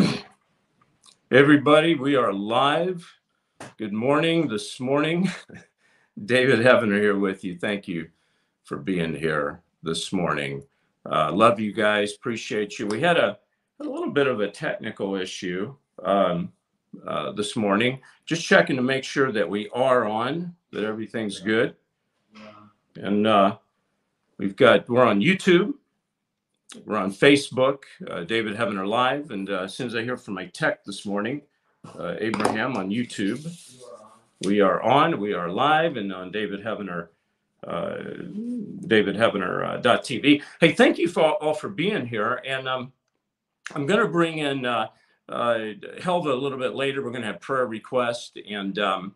Everybody, we are live. Good morning this morning. David Heavener here with you. Thank you for being here this morning. Uh, love you guys. Appreciate you. We had a, a little bit of a technical issue um, uh, this morning. Just checking to make sure that we are on, that everything's good. And uh, we've got, we're on YouTube. We're on Facebook, uh, David Heavener Live. And uh, as soon as I hear from my tech this morning, uh, Abraham on YouTube, we are on, we are live, and on David Heavener, uh, David Heavener uh, .tv. Hey, thank you for all for being here. And um, I'm going to bring in uh, uh, Helva a little bit later. We're going to have prayer requests. And um,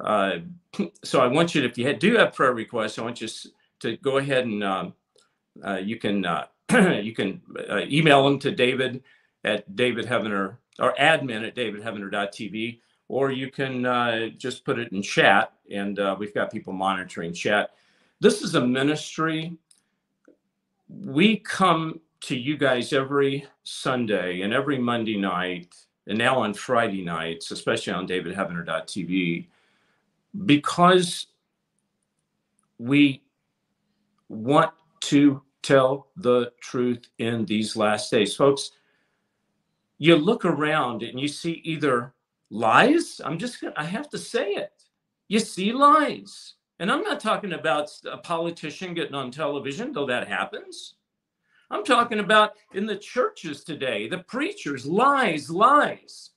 so I want you to, if you do have prayer requests, I want you to go ahead and um, you can you can uh, email them to David at David Heavener or admin at davidheavener.tv, or you can uh, just put it in chat, and uh, we've got people monitoring chat. This is a ministry. We come to you guys every Sunday and every Monday night, and now on Friday nights, especially on davidheavener.tv, because we want to tell the truth in these last days. Folks, you look around and you see either lies, I'm just gonna, I have to say it. You see lies. And I'm not talking about a politician getting on television, though that happens. I'm talking about in the churches today, the preachers, lies, lies.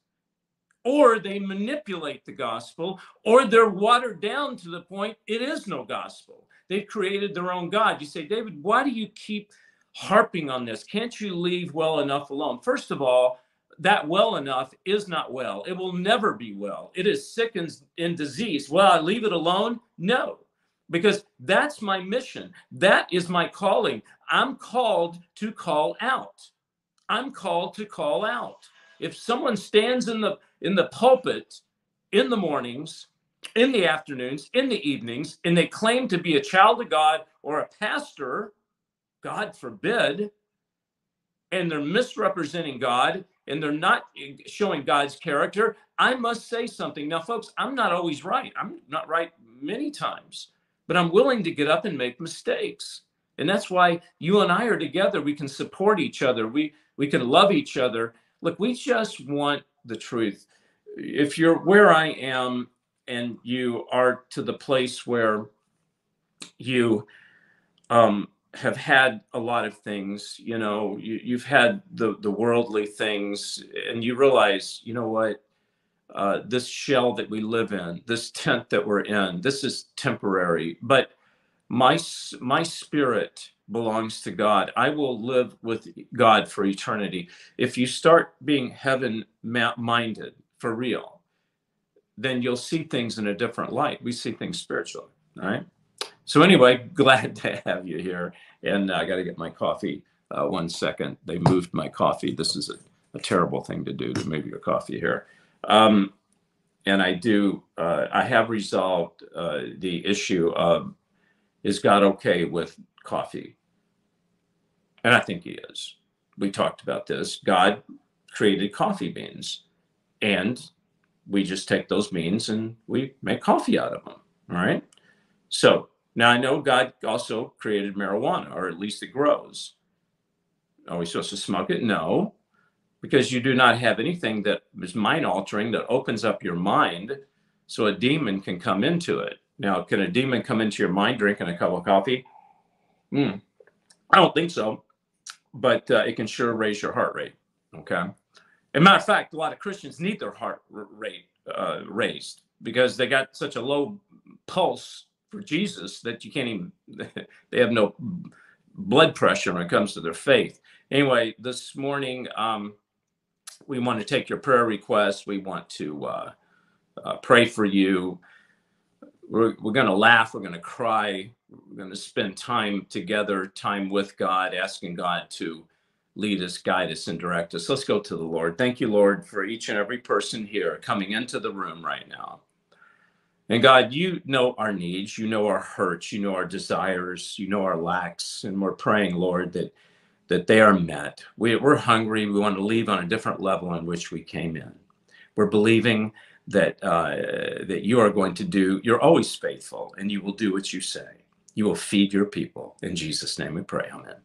Or they manipulate the gospel, or they're watered down to the point it is no gospel. They've created their own God. You say, David, why do you keep harping on this? Can't you leave well enough alone? First of all, that well enough is not well. It will never be well. It is sick and, and diseased. Well, I leave it alone? No, because that's my mission. That is my calling. I'm called to call out. I'm called to call out. If someone stands in the in the pulpit in the mornings in the afternoons, in the evenings, and they claim to be a child of God or a pastor, God forbid, and they're misrepresenting God and they're not showing God's character, I must say something. Now, folks, I'm not always right. I'm not right many times, but I'm willing to get up and make mistakes. And that's why you and I are together. We can support each other. We we can love each other. Look, we just want the truth. If you're where I am and you are to the place where you um, have had a lot of things, you know, you, you've had the, the worldly things, and you realize, you know what, uh, this shell that we live in, this tent that we're in, this is temporary. But my my spirit belongs to God. I will live with God for eternity. If you start being heaven minded for real, then you'll see things in a different light. We see things spiritually. All right. So anyway, glad to have you here. And I got to get my coffee. Uh, one second. They moved my coffee. This is a, a, terrible thing to do to move your coffee here. Um, and I do. Uh, I have resolved uh, the issue of is God okay with coffee? And I think He is. We talked about this. God created coffee beans, and we just take those beans and we make coffee out of them. All right. So now I know God also created marijuana, or at least it grows. Are we supposed to smoke it? No, because you do not have anything that is mind altering that opens up your mind so a demon can come into it. Now, can a demon come into your mind drinking a cup of coffee? Mm, I don't think so, but uh, it can sure raise your heart rate. Okay. A matter of fact, a lot of Christians need their heart rate uh, raised because they got such a low pulse for Jesus that you can't even, they have no blood pressure when it comes to their faith. Anyway, this morning, um, we want to take your prayer requests. We want to uh, uh, pray for you. We're, we're going to laugh. We're going to cry. We're going to spend time together, time with God, asking God to lead us, guide us, and direct us. Let's go to the Lord. Thank you, Lord, for each and every person here coming into the room right now. And God, you know our needs, you know our hurts, you know our desires, you know our lacks. And we're praying, Lord, that that they are met. We, we're hungry. We want to leave on a different level on which we came in. We're believing that uh, that you are going to do. You're always faithful, and you will do what you say. You will feed your people. In Jesus' name, we pray. Amen.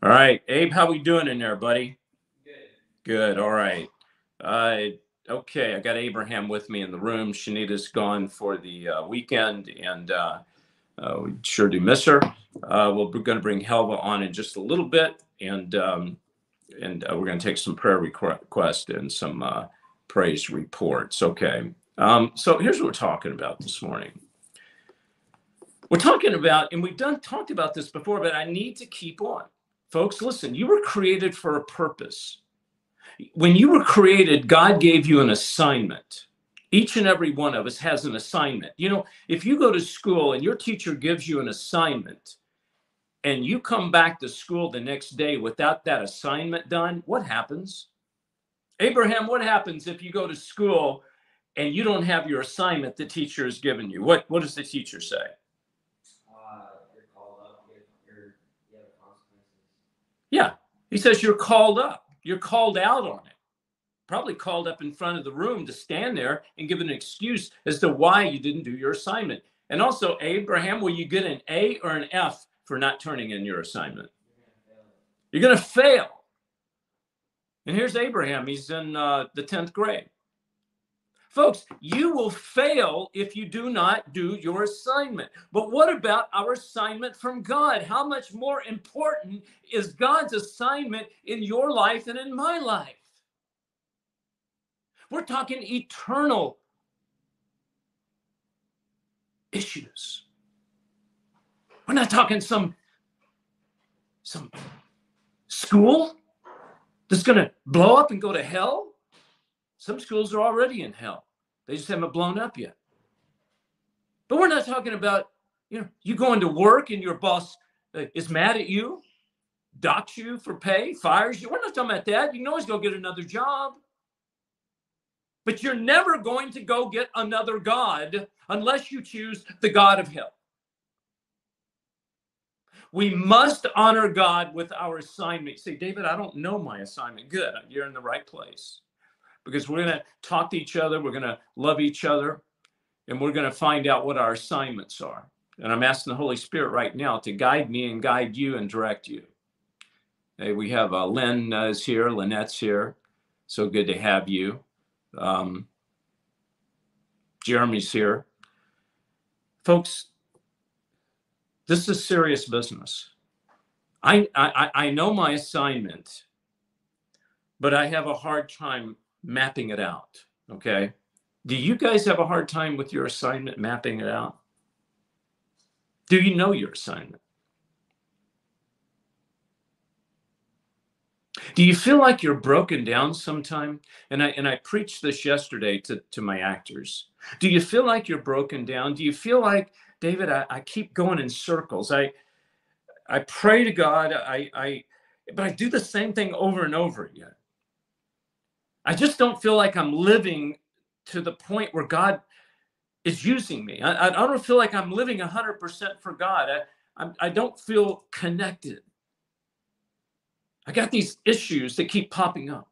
All right, Abe, how we doing in there, buddy? Good. Good. All right. Uh, okay, I got Abraham with me in the room. Shanita's gone for the uh, weekend, and uh, uh, we sure do miss her. Uh, we're going to bring Helva on in just a little bit, and um, and uh, we're going to take some prayer requests and some uh, praise reports. Okay. Um, so here's what we're talking about this morning. We're talking about, and we've done talked about this before, but I need to keep on. Folks, listen, you were created for a purpose. When you were created, God gave you an assignment. Each and every one of us has an assignment. You know, if you go to school and your teacher gives you an assignment and you come back to school the next day without that assignment done, what happens? Abraham, what happens if you go to school and you don't have your assignment the teacher has given you? What, what does the teacher say? Yeah, he says you're called up. You're called out on it. Probably called up in front of the room to stand there and give an excuse as to why you didn't do your assignment. And also, Abraham, will you get an A or an F for not turning in your assignment? You're going to fail. And here's Abraham. He's in uh, the 10th grade. Folks, you will fail if you do not do your assignment. But what about our assignment from God? How much more important is God's assignment in your life than in my life? We're talking eternal issues. We're not talking some some school that's going to blow up and go to hell. Some schools are already in hell. They just haven't blown up yet. But we're not talking about, you know, you going to work and your boss uh, is mad at you, docks you for pay, fires you. We're not talking about that. You can always go get another job. But you're never going to go get another God unless you choose the God of hell. We must honor God with our assignment. Say, David, I don't know my assignment. Good. You're in the right place because we're going to talk to each other, we're going to love each other, and we're going to find out what our assignments are. And I'm asking the Holy Spirit right now to guide me and guide you and direct you. Hey, we have uh, Lynn uh, is here, Lynette's here. So good to have you. Um, Jeremy's here. Folks, this is serious business. I, I, I know my assignment, but I have a hard time mapping it out. Okay. Do you guys have a hard time with your assignment mapping it out? Do you know your assignment? Do you feel like you're broken down sometime? And I and I preached this yesterday to, to my actors. Do you feel like you're broken down? Do you feel like, David, I, I keep going in circles. I I pray to God, I I but I do the same thing over and over again. I just don't feel like I'm living to the point where God is using me. I, I don't feel like I'm living 100% for God. I, I, I don't feel connected. I got these issues that keep popping up.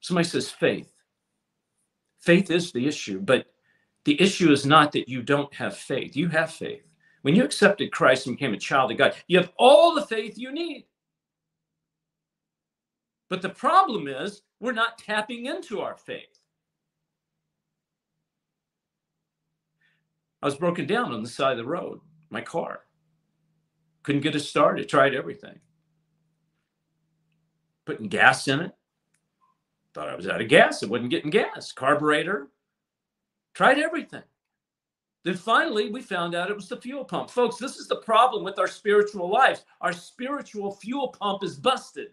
Somebody says faith. Faith is the issue, but the issue is not that you don't have faith. You have faith. When you accepted Christ and became a child of God, you have all the faith you need. But the problem is, we're not tapping into our faith. I was broken down on the side of the road, my car. Couldn't get it started, tried everything. Putting gas in it. Thought I was out of gas. It wasn't getting gas. Carburetor. Tried everything. Then finally, we found out it was the fuel pump. Folks, this is the problem with our spiritual lives. Our spiritual fuel pump is busted.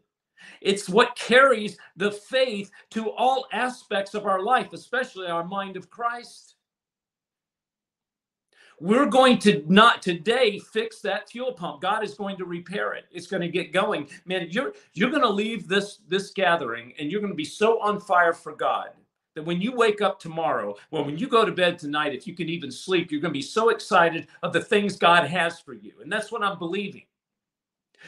It's what carries the faith to all aspects of our life, especially our mind of Christ. We're going to not today fix that fuel pump. God is going to repair it. It's going to get going. Man, you're you're going to leave this this gathering and you're going to be so on fire for God that when you wake up tomorrow, well, when you go to bed tonight, if you can even sleep, you're going to be so excited of the things God has for you. And that's what I'm believing.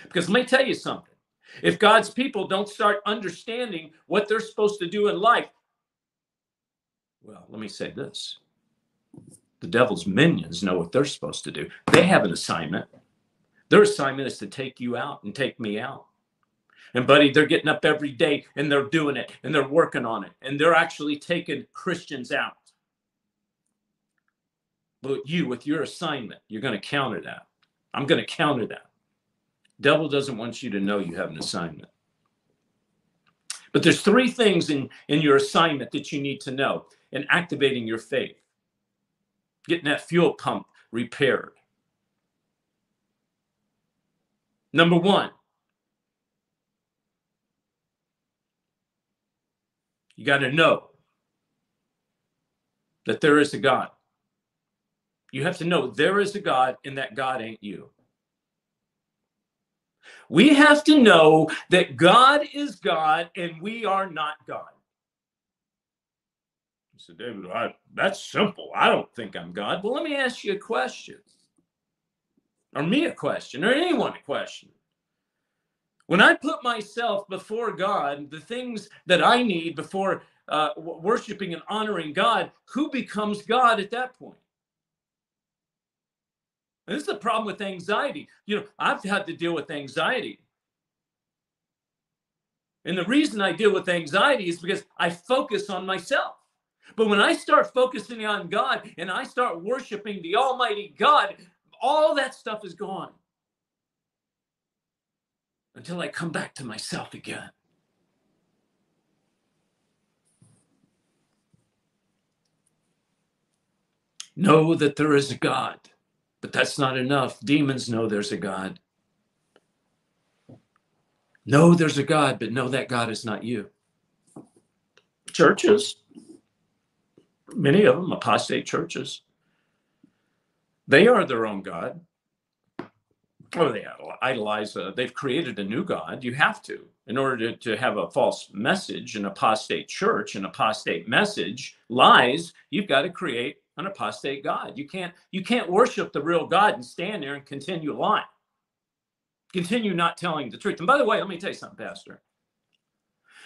Because let me tell you something. If God's people don't start understanding what they're supposed to do in life, well, let me say this the devil's minions know what they're supposed to do. They have an assignment. Their assignment is to take you out and take me out. And, buddy, they're getting up every day and they're doing it and they're working on it and they're actually taking Christians out. But you, with your assignment, you're going to counter that. I'm going to counter that. Devil doesn't want you to know you have an assignment. But there's three things in, in your assignment that you need to know in activating your faith. Getting that fuel pump repaired. Number one, you got to know that there is a God. You have to know there is a God and that God ain't you. We have to know that God is God and we are not God. You said, David, I, that's simple. I don't think I'm God. Well, let me ask you a question, or me a question, or anyone a question. When I put myself before God, the things that I need before uh, worshiping and honoring God, who becomes God at that point? This is the problem with anxiety. You know, I've had to deal with anxiety. And the reason I deal with anxiety is because I focus on myself. But when I start focusing on God and I start worshiping the Almighty God, all that stuff is gone until I come back to myself again. Know that there is a God. But that's not enough. Demons know there's a God. Know there's a God, but know that God is not you. Churches, many of them apostate churches, they are their own God. Oh, they idolize, uh, they've created a new God. You have to. In order to, to have a false message, an apostate church, an apostate message, lies, you've got to create an apostate God. You can't you can't worship the real God and stand there and continue lying. Continue not telling the truth. And by the way, let me tell you something, Pastor.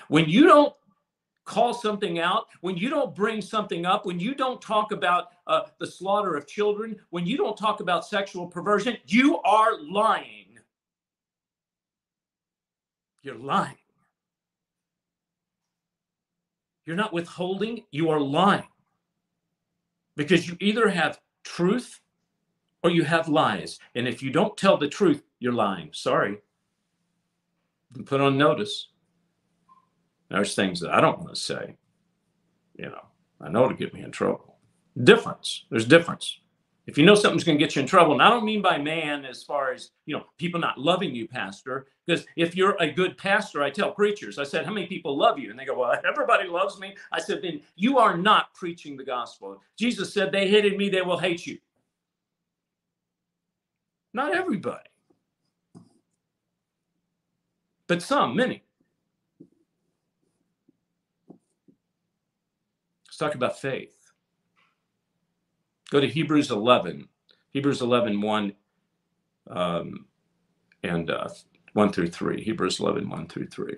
When you don't call something out, when you don't bring something up, when you don't talk about uh, the slaughter of children, when you don't talk about sexual perversion, you are lying. You're lying. You're not withholding, you are lying because you either have truth or you have lies. And if you don't tell the truth, you're lying. Sorry. Put on notice. There's things that I don't want to say. You know, I know to get me in trouble. Difference. There's difference. If you know something's going to get you in trouble, and I don't mean by man as far as, you know, people not loving you, pastor, because if you're a good pastor, I tell preachers, I said, how many people love you? And they go, well, everybody loves me. I said, then you are not preaching the gospel. Jesus said, they hated me, they will hate you. Not everybody, but some, many. Let's talk about faith. Go to Hebrews 11, Hebrews 11, 1 um, and uh, 1 through 3. Hebrews 11, 1 through 3.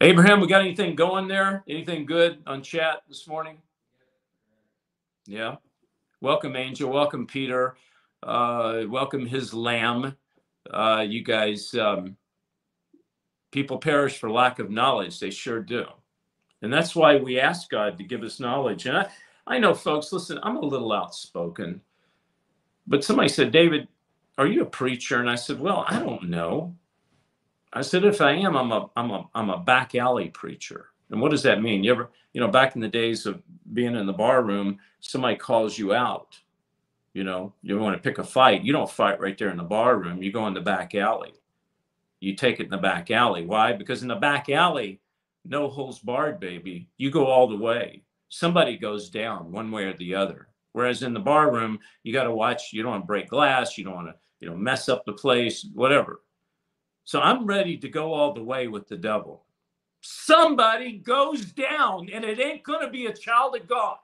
Abraham, we got anything going there? Anything good on chat this morning? Yeah. Welcome, Angel. Welcome, Peter. Uh, welcome, his lamb. Uh, you guys, um, people perish for lack of knowledge. They sure do. And that's why we ask God to give us knowledge. And I, I know, folks, listen, I'm a little outspoken, but somebody said, David, are you a preacher? And I said, well, I don't know. I said, if I am, I'm a, I'm a, I'm a back alley preacher. And what does that mean? You ever, you know, back in the days of being in the bar room, somebody calls you out. You know, you want to pick a fight. You don't fight right there in the bar room. You go in the back alley. You take it in the back alley. Why? Because in the back alley, no holes barred, baby. You go all the way somebody goes down one way or the other. Whereas in the bar room, you got to watch, you don't want to break glass, you don't want to, you know, mess up the place, whatever. So I'm ready to go all the way with the devil. Somebody goes down, and it ain't going to be a child of God.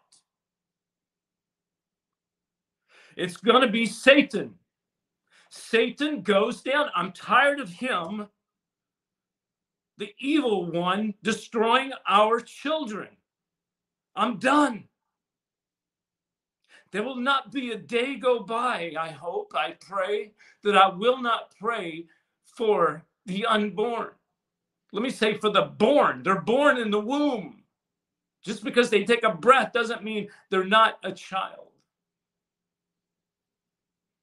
It's going to be Satan. Satan goes down. I'm tired of him, the evil one, destroying our children. I'm done. There will not be a day go by, I hope, I pray, that I will not pray for the unborn. Let me say for the born. They're born in the womb. Just because they take a breath doesn't mean they're not a child.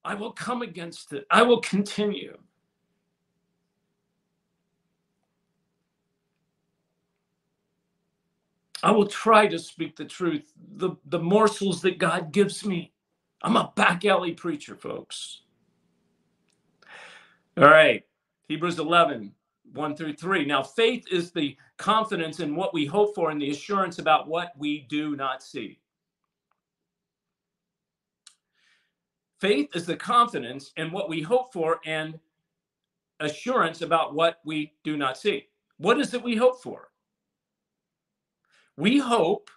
I will come against it. I will continue. I will try to speak the truth, the, the morsels that God gives me. I'm a back alley preacher, folks. All right, Hebrews 11, 1 through 3. Now, faith is the confidence in what we hope for and the assurance about what we do not see. Faith is the confidence in what we hope for and assurance about what we do not see. What is it we hope for? We hope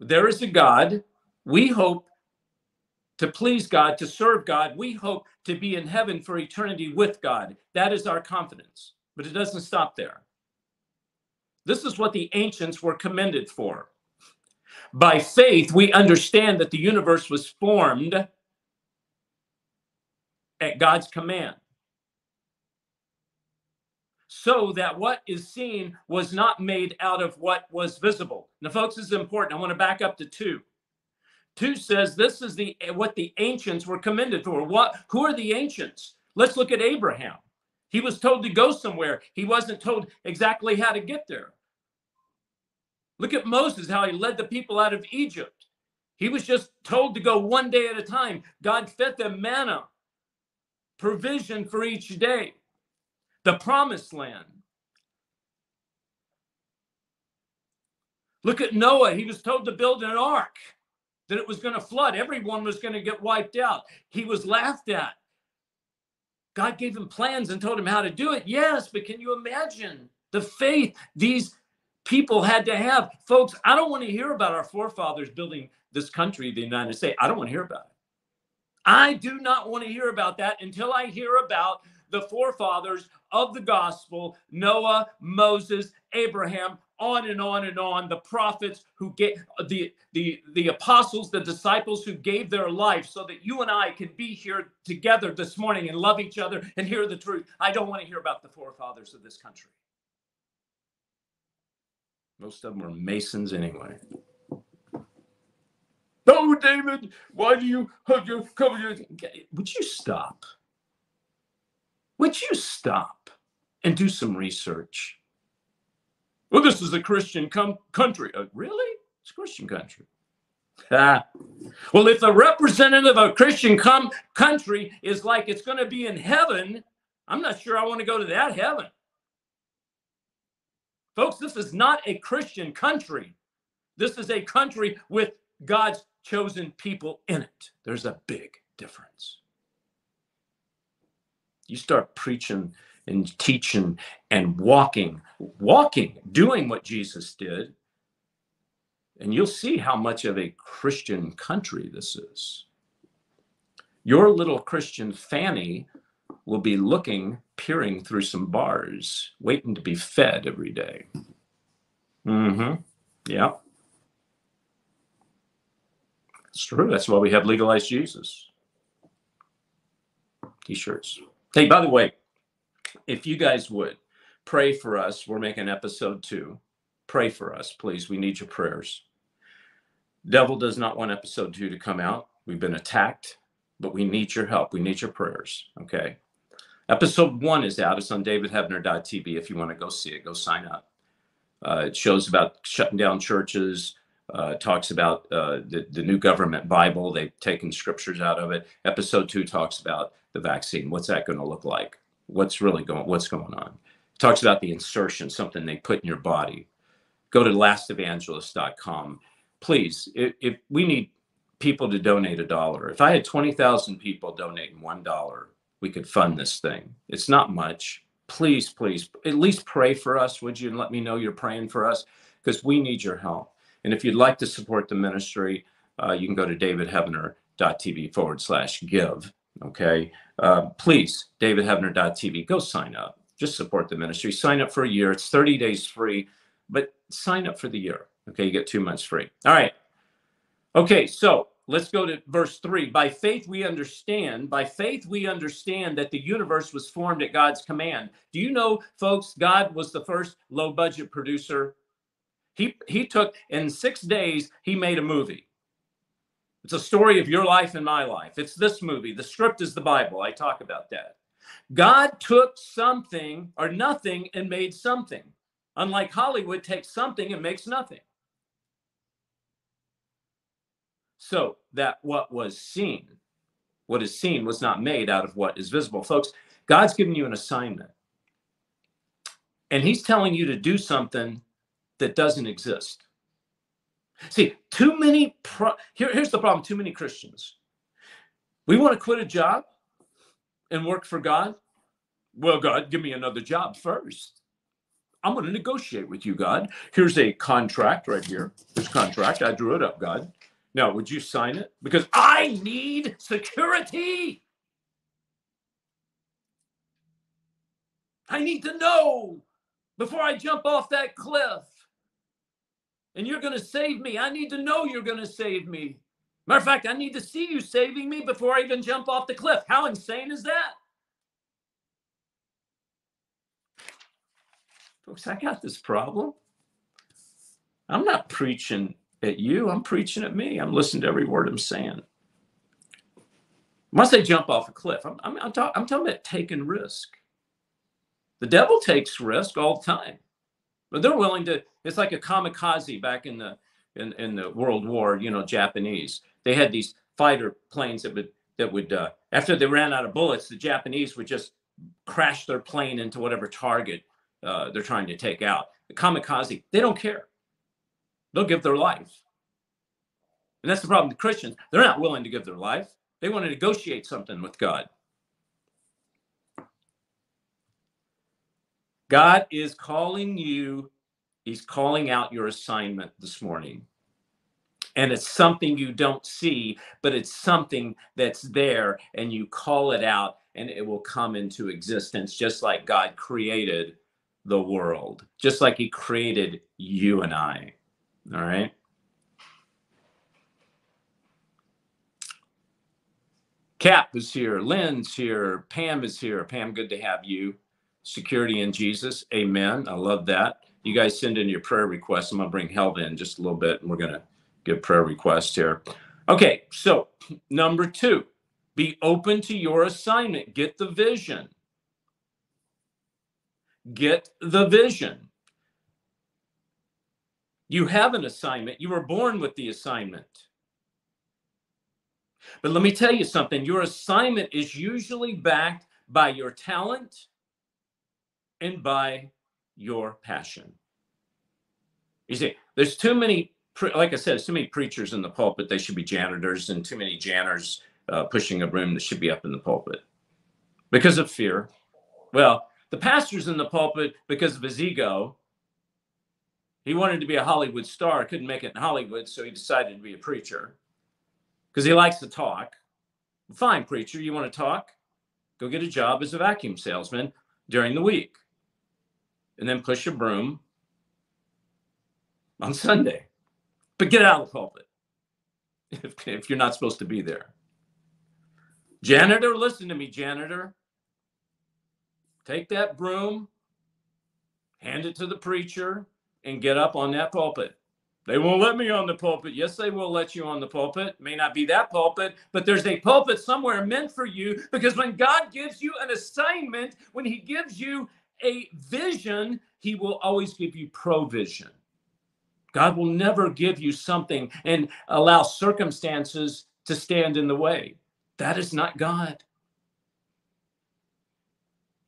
there is a God. We hope to please God, to serve God. We hope to be in heaven for eternity with God. That is our confidence. But it doesn't stop there. This is what the ancients were commended for. By faith, we understand that the universe was formed at God's command so that what is seen was not made out of what was visible. Now, folks, this is important. I want to back up to two. Two says this is the what the ancients were commended for. What who are the ancients? Let's look at Abraham. He was told to go somewhere. He wasn't told exactly how to get there. Look at Moses, how he led the people out of Egypt. He was just told to go one day at a time. God fed them manna, provision for each day the promised land. Look at Noah. He was told to build an ark, that it was going to flood. Everyone was going to get wiped out. He was laughed at. God gave him plans and told him how to do it. Yes, but can you imagine the faith these people had to have? Folks, I don't want to hear about our forefathers building this country, the United States. I don't want to hear about it. I do not want to hear about that until I hear about the forefathers of the gospel Noah, Moses, Abraham, on and on and on. The prophets who gave the the the apostles the disciples who gave their life so that you and i can be here together this morning and love each other and hear the truth. I don't want to hear about the forefathers of this country. Most of them were masons anyway. Oh david why do you hug your cover? Your would you stop would you stop and do some research? Well, this is a Christian com- country. Uh, really? It's a Christian country. Ah. Well, if the representative of a Christian com- country is like it's going to be in heaven, I'm not sure I want to go to that heaven. Folks, this is not a Christian country. This is a country with God's chosen people in it. There's a big difference you start preaching and teaching and walking, walking, doing what Jesus did, and you'll see how much of a Christian country this is. Your little Christian Fanny will be looking, peering through some bars, waiting to be fed every day. Mm-hmm. Yeah. It's true. That's why we have legalized Jesus. T-shirts. Hey, by the way, if you guys would pray for us, we're making episode two. Pray for us, please. We need your prayers. Devil does not want episode two to come out. We've been attacked, but we need your help. We need your prayers. Okay. Episode one is out. It's on davidheavener.tv. If you want to go see it, go sign up. Uh, it shows about shutting down churches, uh, talks about uh, the, the new government Bible. They've taken scriptures out of it. Episode two talks about the vaccine. What's that going to look like? What's really going? What's going on? It talks about the insertion, something they put in your body. Go to lastevangelist.com, please. If, if we need people to donate a dollar, if I had twenty thousand people donating one dollar, we could fund this thing. It's not much. Please, please, at least pray for us, would you? And let me know you're praying for us because we need your help. And if you'd like to support the ministry, uh, you can go to davidheavener.tv forward slash give. Okay. Uh, please, davidheavener.tv, go sign up. Just support the ministry. Sign up for a year. It's 30 days free, but sign up for the year. Okay. You get two months free. All right. Okay. So let's go to verse three. By faith, we understand, by faith, we understand that the universe was formed at God's command. Do you know, folks, God was the first low budget producer? He, he took in six days, he made a movie. It's a story of your life and my life. It's this movie. The script is the Bible. I talk about that. God took something or nothing and made something. Unlike Hollywood takes something and makes nothing. So that what was seen, what is seen was not made out of what is visible. Folks, God's given you an assignment. And he's telling you to do something that doesn't exist. See, too many, pro- Here, here's the problem too many Christians. We want to quit a job and work for God. Well, God, give me another job first. I'm going to negotiate with you, God. Here's a contract right here. This contract, I drew it up, God. Now, would you sign it? Because I need security. I need to know before I jump off that cliff and you're going to save me. I need to know you're going to save me. Matter of fact, I need to see you saving me before I even jump off the cliff. How insane is that? Folks, I got this problem. I'm not preaching at you, I'm preaching at me. I'm listening to every word I'm saying. Once they jump off a cliff, I'm, I'm, I'm, talk, I'm talking about taking risk. The devil takes risk all the time. But they're willing to. It's like a kamikaze back in the in, in the World War. You know, Japanese. They had these fighter planes that would that would uh, after they ran out of bullets, the Japanese would just crash their plane into whatever target uh, they're trying to take out. The kamikaze, they don't care. They'll give their life. And that's the problem with Christians. They're not willing to give their life. They want to negotiate something with God. God is calling you, He's calling out your assignment this morning. And it's something you don't see, but it's something that's there, and you call it out, and it will come into existence, just like God created the world, just like He created you and I. All right. Cap is here, Lynn's here, Pam is here. Pam, good to have you security in Jesus. Amen. I love that. You guys send in your prayer requests. I'm going to bring Helva in just a little bit and we're going to give prayer requests here. Okay, so number two, be open to your assignment. Get the vision. Get the vision. You have an assignment. You were born with the assignment. But let me tell you something your assignment is usually backed by your talent and by your passion. You see, there's too many, like I said, there's too many preachers in the pulpit. They should be janitors, and too many janitors uh, pushing a broom that should be up in the pulpit because of fear. Well, the pastor's in the pulpit because of his ego. He wanted to be a Hollywood star, couldn't make it in Hollywood, so he decided to be a preacher because he likes to talk. Fine, preacher, you want to talk? Go get a job as a vacuum salesman during the week and then push a broom on Sunday. But get out of the pulpit if, if you're not supposed to be there. Janitor, listen to me, janitor. Take that broom, hand it to the preacher, and get up on that pulpit. They won't let me on the pulpit. Yes, they will let you on the pulpit. May not be that pulpit, but there's a pulpit somewhere meant for you because when God gives you an assignment, when He gives you a vision, he will always give you provision. God will never give you something and allow circumstances to stand in the way. That is not God.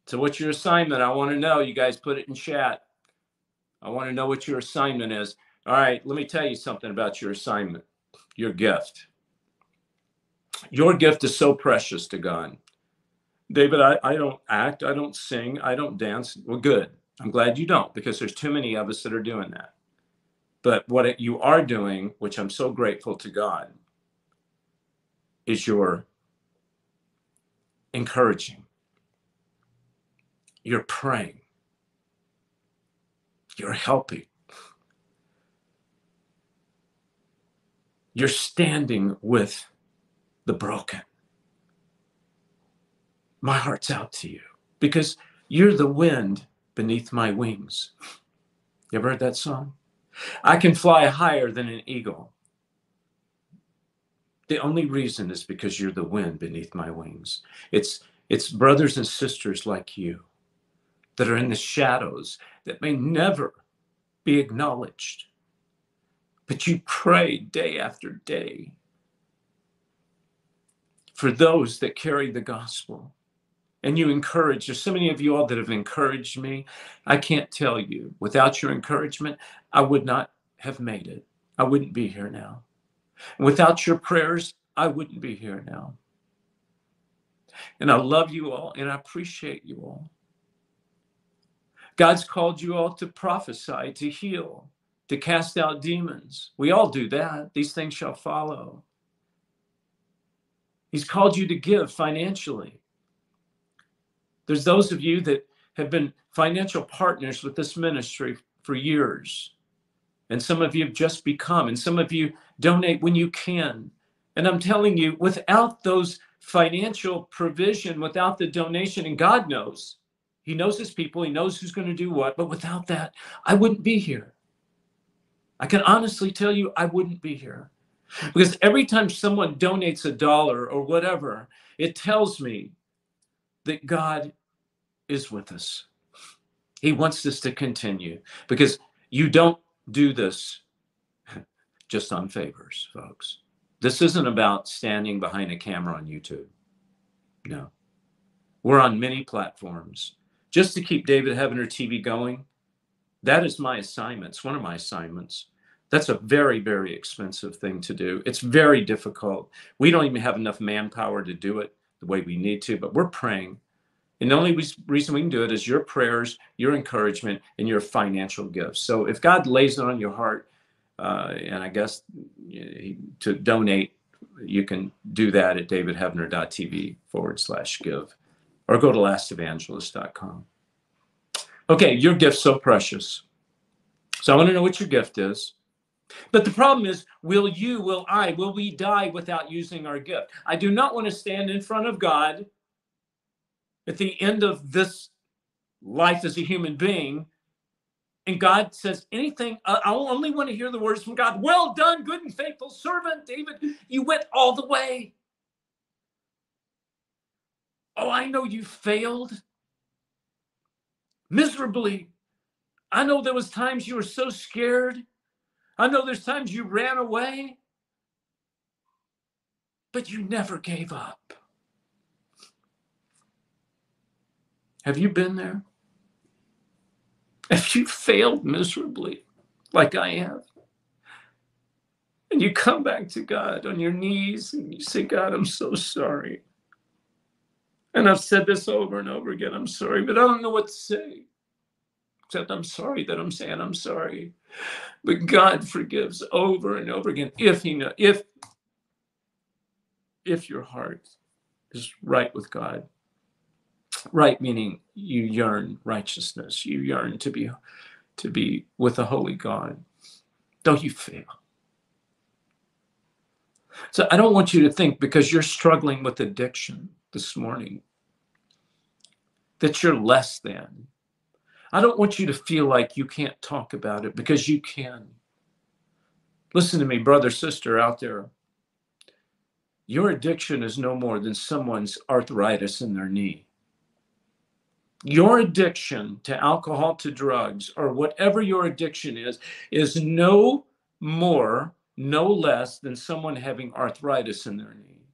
So, what's your assignment? I want to know. You guys put it in chat. I want to know what your assignment is. All right, let me tell you something about your assignment, your gift. Your gift is so precious to God. David, I, I don't act, I don't sing, I don't dance. Well, good. I'm glad you don't because there's too many of us that are doing that. But what you are doing, which I'm so grateful to God, is you're encouraging, you're praying, you're helping, you're standing with the broken. My heart's out to you because you're the wind beneath my wings. You ever heard that song? I can fly higher than an eagle. The only reason is because you're the wind beneath my wings. It's it's brothers and sisters like you that are in the shadows that may never be acknowledged. But you pray day after day for those that carry the gospel. And you encourage. There's so many of you all that have encouraged me. I can't tell you. Without your encouragement, I would not have made it. I wouldn't be here now. Without your prayers, I wouldn't be here now. And I love you all and I appreciate you all. God's called you all to prophesy, to heal, to cast out demons. We all do that. These things shall follow. He's called you to give financially. There's those of you that have been financial partners with this ministry for years. And some of you have just become, and some of you donate when you can. And I'm telling you, without those financial provision, without the donation, and God knows, He knows His people, He knows who's going to do what, but without that, I wouldn't be here. I can honestly tell you, I wouldn't be here. Because every time someone donates a dollar or whatever, it tells me that God is with us. He wants this to continue because you don't do this just on favors, folks. This isn't about standing behind a camera on YouTube. No. We're on many platforms. Just to keep David Heavener TV going, that is my assignment. It's one of my assignments. That's a very, very expensive thing to do. It's very difficult. We don't even have enough manpower to do it the way we need to, but we're praying. And the only reason we can do it is your prayers, your encouragement, and your financial gifts. So if God lays it on your heart, uh, and I guess to donate, you can do that at davidheavener.tv forward slash give or go to lastevangelist.com. Okay, your gift's so precious. So I want to know what your gift is. But the problem is, will you, will I, will we die without using our gift? I do not want to stand in front of God at the end of this life as a human being and God says anything, I only want to hear the words from God. Well done, good and faithful servant, David. You went all the way. Oh, I know you failed miserably. I know there was times you were so scared. I know there's times you ran away, but you never gave up. Have you been there? Have you failed miserably like I have? And you come back to God on your knees and you say, God, I'm so sorry. And I've said this over and over again. I'm sorry, but I don't know what to say. Except I'm sorry that I'm saying I'm sorry. But God forgives over and over again if he know if if your heart is right with God. Right meaning you yearn righteousness. You yearn to be to be with a holy God. Don't you fail. So I don't want you to think because you're struggling with addiction this morning that you're less than. I don't want you to feel like you can't talk about it because you can. Listen to me, brother, sister out there. Your addiction is no more than someone's arthritis in their knee. Your addiction to alcohol, to drugs, or whatever your addiction is, is no more, no less than someone having arthritis in their knee.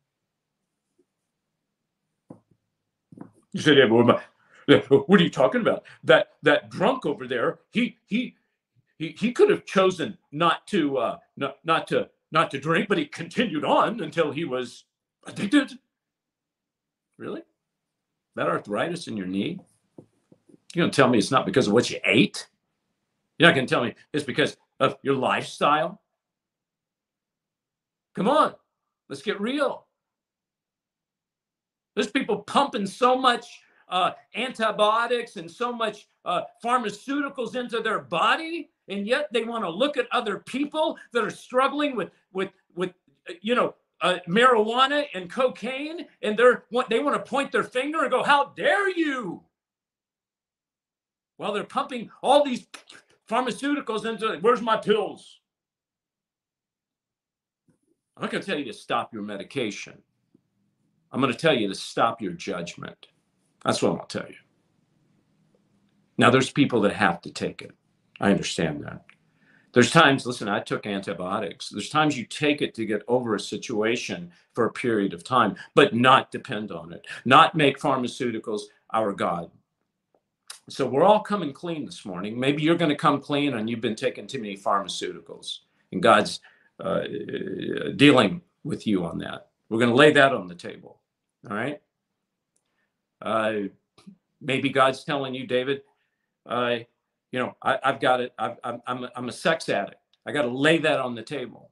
You said, yeah, but are you talking about? That that drunk over there, he he he, he could have chosen not to uh, not not to not to drink, but he continued on until he was addicted. Really? That arthritis in your knee? You're gonna tell me it's not because of what you ate? You're not gonna tell me it's because of your lifestyle? Come on, let's get real. There's people pumping so much uh, antibiotics and so much uh, pharmaceuticals into their body, and yet they want to look at other people that are struggling with with with you know uh, marijuana and cocaine, and they're they want to point their finger and go, "How dare you!" While they're pumping all these pharmaceuticals into, where's my pills? I'm not going to tell you to stop your medication. I'm going to tell you to stop your judgment. That's what I'll tell you. Now, there's people that have to take it. I understand that. There's times, listen, I took antibiotics. There's times you take it to get over a situation for a period of time, but not depend on it, not make pharmaceuticals our God. So we're all coming clean this morning. Maybe you're going to come clean and you've been taking too many pharmaceuticals, and God's uh, dealing with you on that. We're going to lay that on the table. All right. Uh, maybe God's telling you, David, uh, you know, I, have got it. i am I'm, I'm a sex addict. I got to lay that on the table.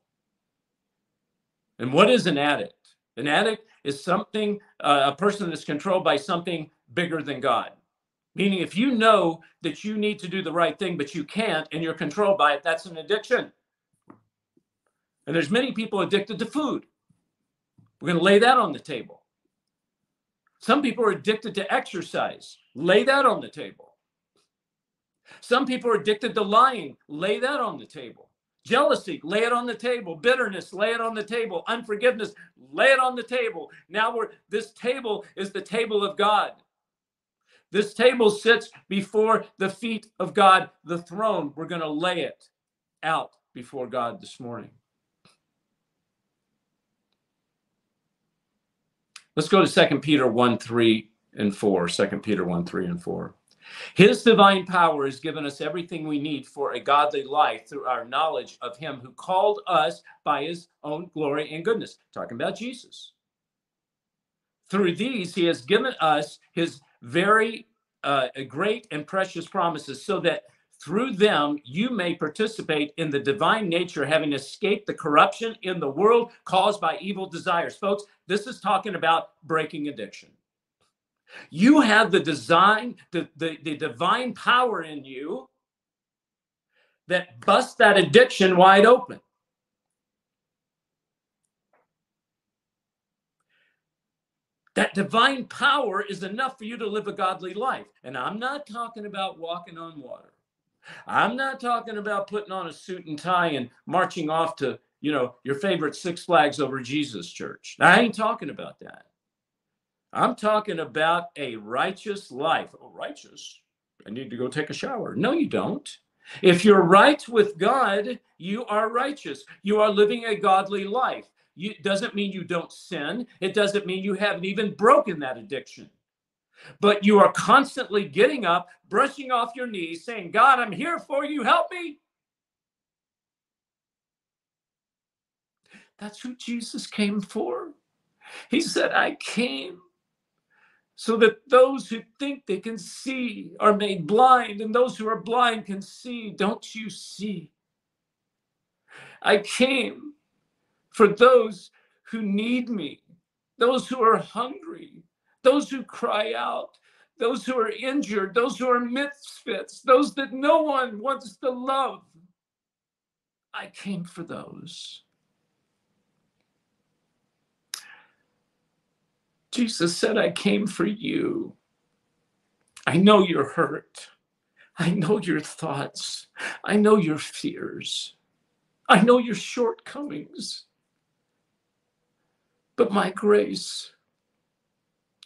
And what is an addict? An addict is something, uh, a person that's controlled by something bigger than God. Meaning, if you know that you need to do the right thing, but you can't, and you're controlled by it, that's an addiction. And there's many people addicted to food. We're going to lay that on the table. Some people are addicted to exercise. Lay that on the table. Some people are addicted to lying. Lay that on the table. Jealousy, lay it on the table. Bitterness, lay it on the table. Unforgiveness, lay it on the table. Now we're this table is the table of God. This table sits before the feet of God, the throne. We're going to lay it out before God this morning. Let's go to 2 Peter 1 3 and 4. 2 Peter 1 3 and 4. His divine power has given us everything we need for a godly life through our knowledge of Him who called us by His own glory and goodness. Talking about Jesus. Through these, He has given us His very uh, great and precious promises so that through them, you may participate in the divine nature, having escaped the corruption in the world caused by evil desires. Folks, this is talking about breaking addiction. You have the design, the, the, the divine power in you that busts that addiction wide open. That divine power is enough for you to live a godly life. And I'm not talking about walking on water. I'm not talking about putting on a suit and tie and marching off to, you know, your favorite Six Flags over Jesus church. Now, I ain't talking about that. I'm talking about a righteous life. Oh, righteous? I need to go take a shower. No, you don't. If you're right with God, you are righteous. You are living a godly life. It doesn't mean you don't sin. It doesn't mean you haven't even broken that addiction but you are constantly getting up, brushing off your knees, saying, God, I'm here for you, help me. That's who Jesus came for. He said, I came so that those who think they can see are made blind, and those who are blind can see. Don't you see? I came for those who need me, those who are hungry, those who cry out, those who are injured, those who are misfits, those that no one wants to love. I came for those. Jesus said, I came for you. I know you're hurt. I know your thoughts. I know your fears. I know your shortcomings. But my grace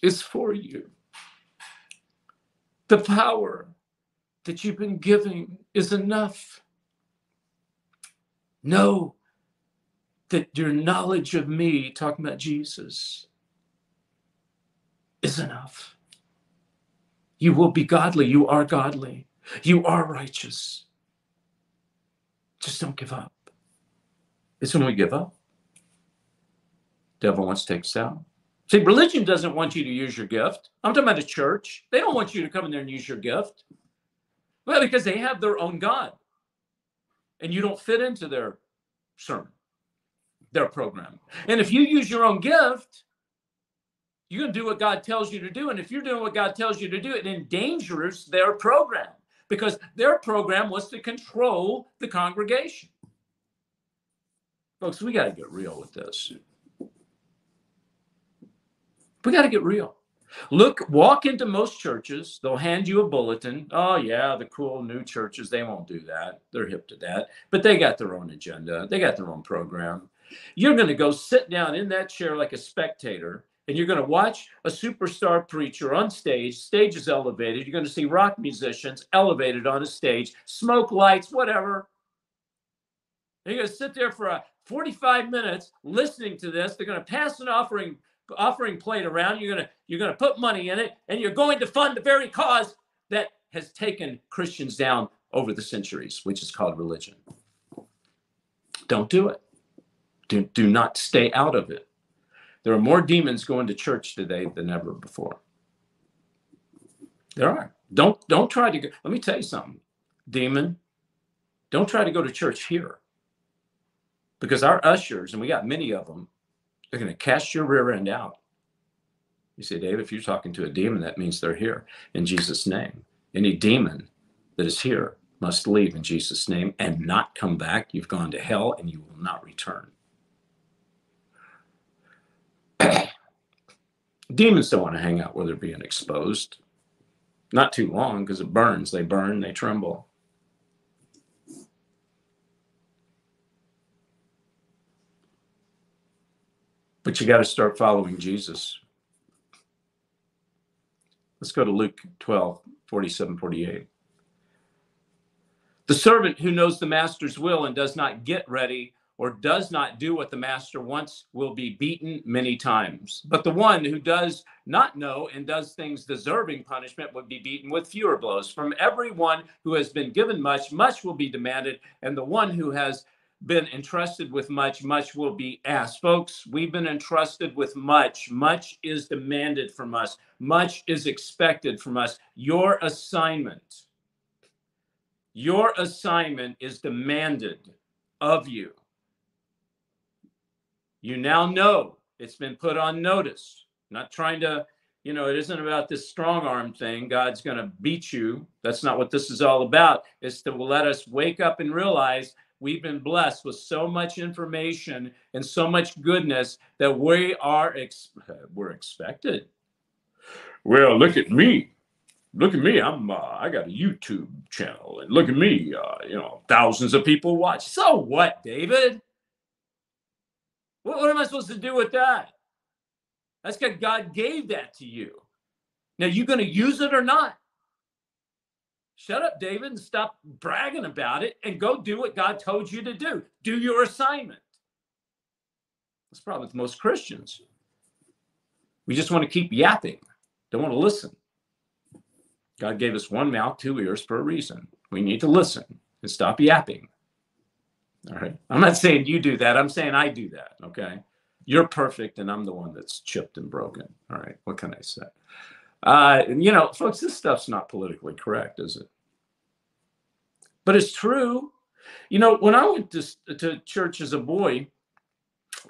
is for you. The power that you've been giving is enough. Know that your knowledge of me, talking about Jesus, is enough. You will be godly. You are godly. You are righteous. Just don't give up. It's when we give up. Devil wants to take us out. See, religion doesn't want you to use your gift. I'm talking about a church. They don't want you to come in there and use your gift. Well, because they have their own God. And you don't fit into their sermon, their program. And if you use your own gift, You're going to do what God tells you to do. And if you're doing what God tells you to do, it endangers their program because their program was to control the congregation. Folks, we got to get real with this. We got to get real. Look, walk into most churches, they'll hand you a bulletin. Oh, yeah, the cool new churches, they won't do that. They're hip to that. But they got their own agenda, they got their own program. You're going to go sit down in that chair like a spectator, and you're going to watch a superstar preacher on stage. Stage is elevated. You're going to see rock musicians elevated on a stage, smoke lights, whatever. And you're going to sit there for a 45 minutes listening to this. They're going to pass an offering offering plate around. You're gonna you're gonna put money in it, and you're going to fund the very cause that has taken Christians down over the centuries, which is called religion. Don't do it. Do, do not stay out of it. There are more demons going to church today than ever before. There are. Don't don't try to go. Let me tell you something, demon. Don't try to go to church here. Because our ushers, and we got many of them, they're going to cast your rear end out. You say, Dave, if you're talking to a demon, that means they're here in Jesus' name. Any demon that is here must leave in Jesus' name and not come back. You've gone to hell and you will not return. Demons don't want to hang out where they're being exposed. Not too long because it burns. They burn, they tremble. But you got to start following Jesus. Let's go to Luke 12, 47, 48. The servant who knows the master's will and does not get ready or does not do what the master wants will be beaten many times. But the one who does not know and does things deserving punishment would be beaten with fewer blows. From everyone who has been given much, much will be demanded, and the one who has been entrusted with much, much will be asked. Folks, we've been entrusted with much. Much is demanded from us, much is expected from us. Your assignment, your assignment is demanded of you. You now know it's been put on notice. not trying to, you know, it isn't about this strong arm thing. God's going to beat you. That's not what this is all about. It's to let us wake up and realize we've been blessed with so much information and so much goodness that we are ex- we're expected. Well, look at me. Look at me. I'm uh, I got a YouTube channel and look at me, uh, you know, thousands of people watch. So what, David? What, what am I supposed to do with that? That's because God gave that to you. Now, you going to use it or not? Shut up, David, and stop bragging about it and go do what God told you to do. Do your assignment. That's the problem with most Christians. We just want to keep yapping, don't want to listen. God gave us one mouth, two ears for a reason. We need to listen and stop yapping. All right. I'm not saying you do that. I'm saying I do that. Okay. You're perfect, and I'm the one that's chipped and broken. All right. What can I say? Uh, and, you know, folks, this stuff's not politically correct, is it? But it's true. You know, when I went to, to church as a boy,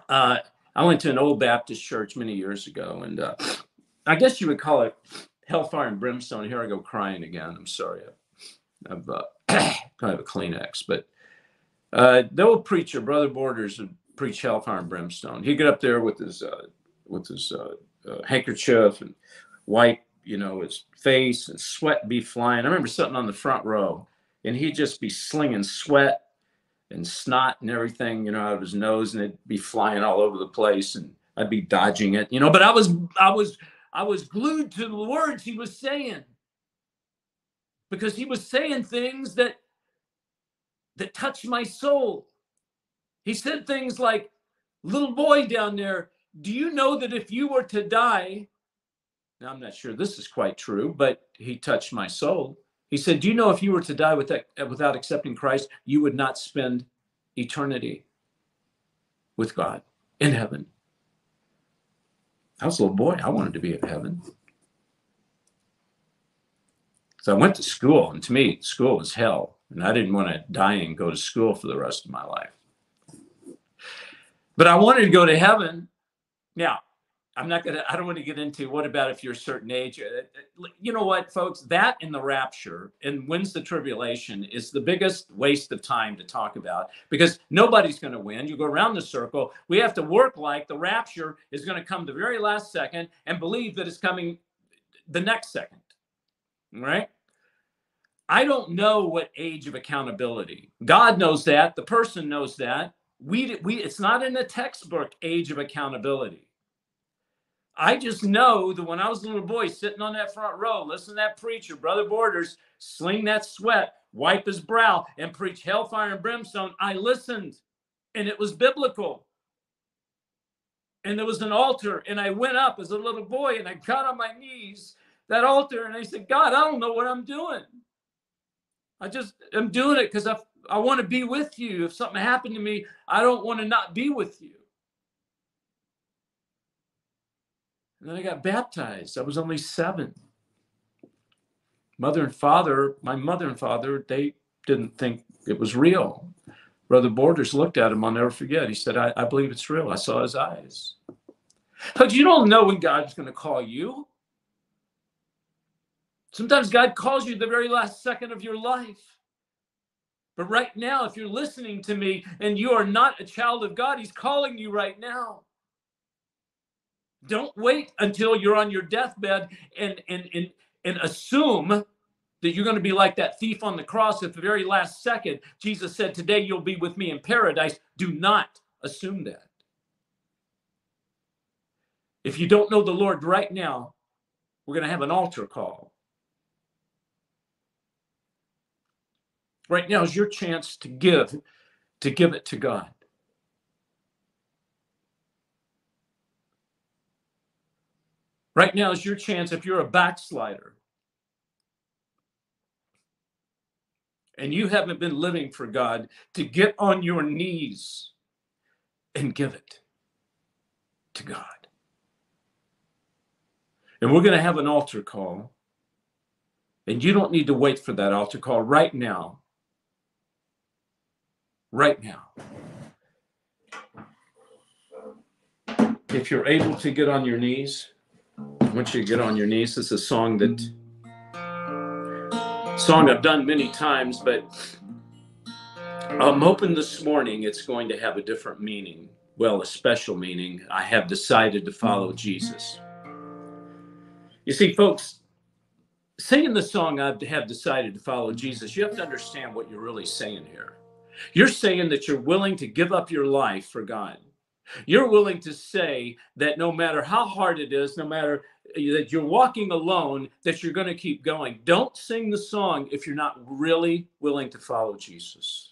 uh, I went to an old Baptist church many years ago, and uh, I guess you would call it hellfire and brimstone. Here I go crying again. I'm sorry. I've, uh, kind of a Kleenex, but uh, old preacher, Brother Borders, would preach hellfire and brimstone. He'd get up there with his uh, with his uh, uh, handkerchief and wipe, you know, his face, and sweat be flying. I remember sitting on the front row, and he'd just be slinging sweat and snot and everything, you know, out of his nose, and it'd be flying all over the place, and I'd be dodging it, you know. But I was, I was, I was glued to the words he was saying because he was saying things that that touched my soul. He said things like, Little boy down there, do you know that if you were to die, now I'm not sure this is quite true, but he touched my soul. He said, Do you know if you were to die without, uh, without accepting Christ, you would not spend eternity with God in heaven? I was a little boy. I wanted to be in heaven. So I went to school, and to me, school was hell. And I didn't want to die and go to school for the rest of my life. But I wanted to go to heaven. Now, I'm not gonna. I don't want to get into what about if you're a certain age. Uh, uh, you know what, folks? That in the rapture and when's the tribulation is the biggest waste of time to talk about because nobody's going to win. You go around the circle. We have to work like the rapture is going to come the very last second and believe that it's coming the next second. Right? I don't know what age of accountability. God knows that. The person knows that. We we. It's not in the textbook age of accountability. I just know that when I was a little boy sitting on that front row, listen to that preacher, Brother Borders, sling that sweat, wipe his brow, and preach hellfire and brimstone, I listened and it was biblical. And there was an altar, and I went up as a little boy and I got on my knees, that altar, and I said, God, I don't know what I'm doing. I just am doing it because I, I want to be with you. If something happened to me, I don't want to not be with you. And then I got baptized. I was only seven. Mother and father, my mother and father, they didn't think it was real. Brother Borders looked at him, I'll never forget. He said, I, I believe it's real. I saw his eyes. But you don't know when God's going to call you. Sometimes God calls you the very last second of your life. But right now, if you're listening to me and you are not a child of God, He's calling you right now. Don't wait until you're on your deathbed and and and, and assume that you're going to be like that thief on the cross at the very last second. Jesus said, Today you'll be with me in paradise. Do not assume that. If you don't know the Lord right now, we're going to have an altar call. Right now is your chance to give, to give it to God. Right now is your chance if you're a backslider and you haven't been living for God to get on your knees and give it to God. And we're going to have an altar call. And you don't need to wait for that altar call right now. Right now. If you're able to get on your knees, I want you to get on your knees. This is a song that song I've done many times, but I'm hoping this morning it's going to have a different meaning. Well, a special meaning. I have decided to follow Jesus. You see, folks, singing the song I have decided to follow Jesus, you have to understand what you're really saying here. You're saying that you're willing to give up your life for God. You're willing to say that no matter how hard it is, no matter eh, that you're walking alone, that you're going to keep going. Don't sing the song if you're not really willing to follow Jesus.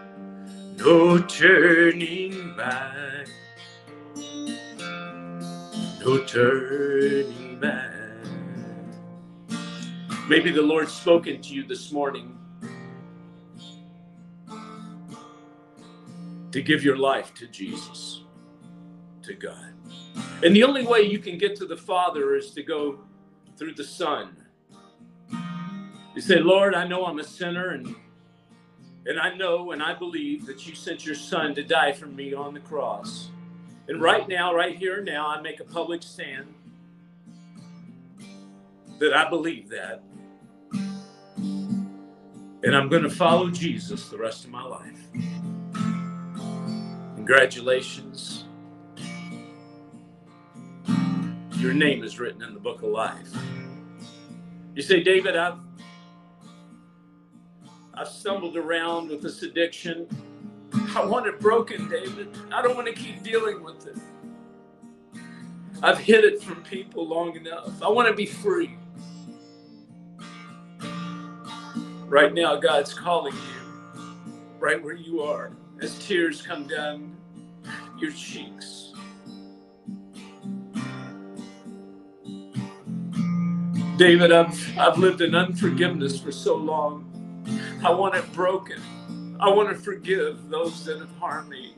No turning back no turning back. Maybe the Lord's spoken to you this morning to give your life to Jesus, to God. And the only way you can get to the Father is to go through the Son. You say, Lord, I know I'm a sinner, and, and I know and I believe that you sent your Son to die for me on the cross. And right now, right here and now, I make a public stand that I believe that. And I'm going to follow Jesus the rest of my life. Congratulations. Your name is written in the book of life. You say, David, I've I've stumbled around with this addiction. I want it broken, David. I don't want to keep dealing with it. I've hid it from people long enough. I want to be free. Right now, God's calling you right where you are as tears come down your cheeks. David, I've, I've lived in unforgiveness for so long. I want it broken. I want to forgive those that have harmed me.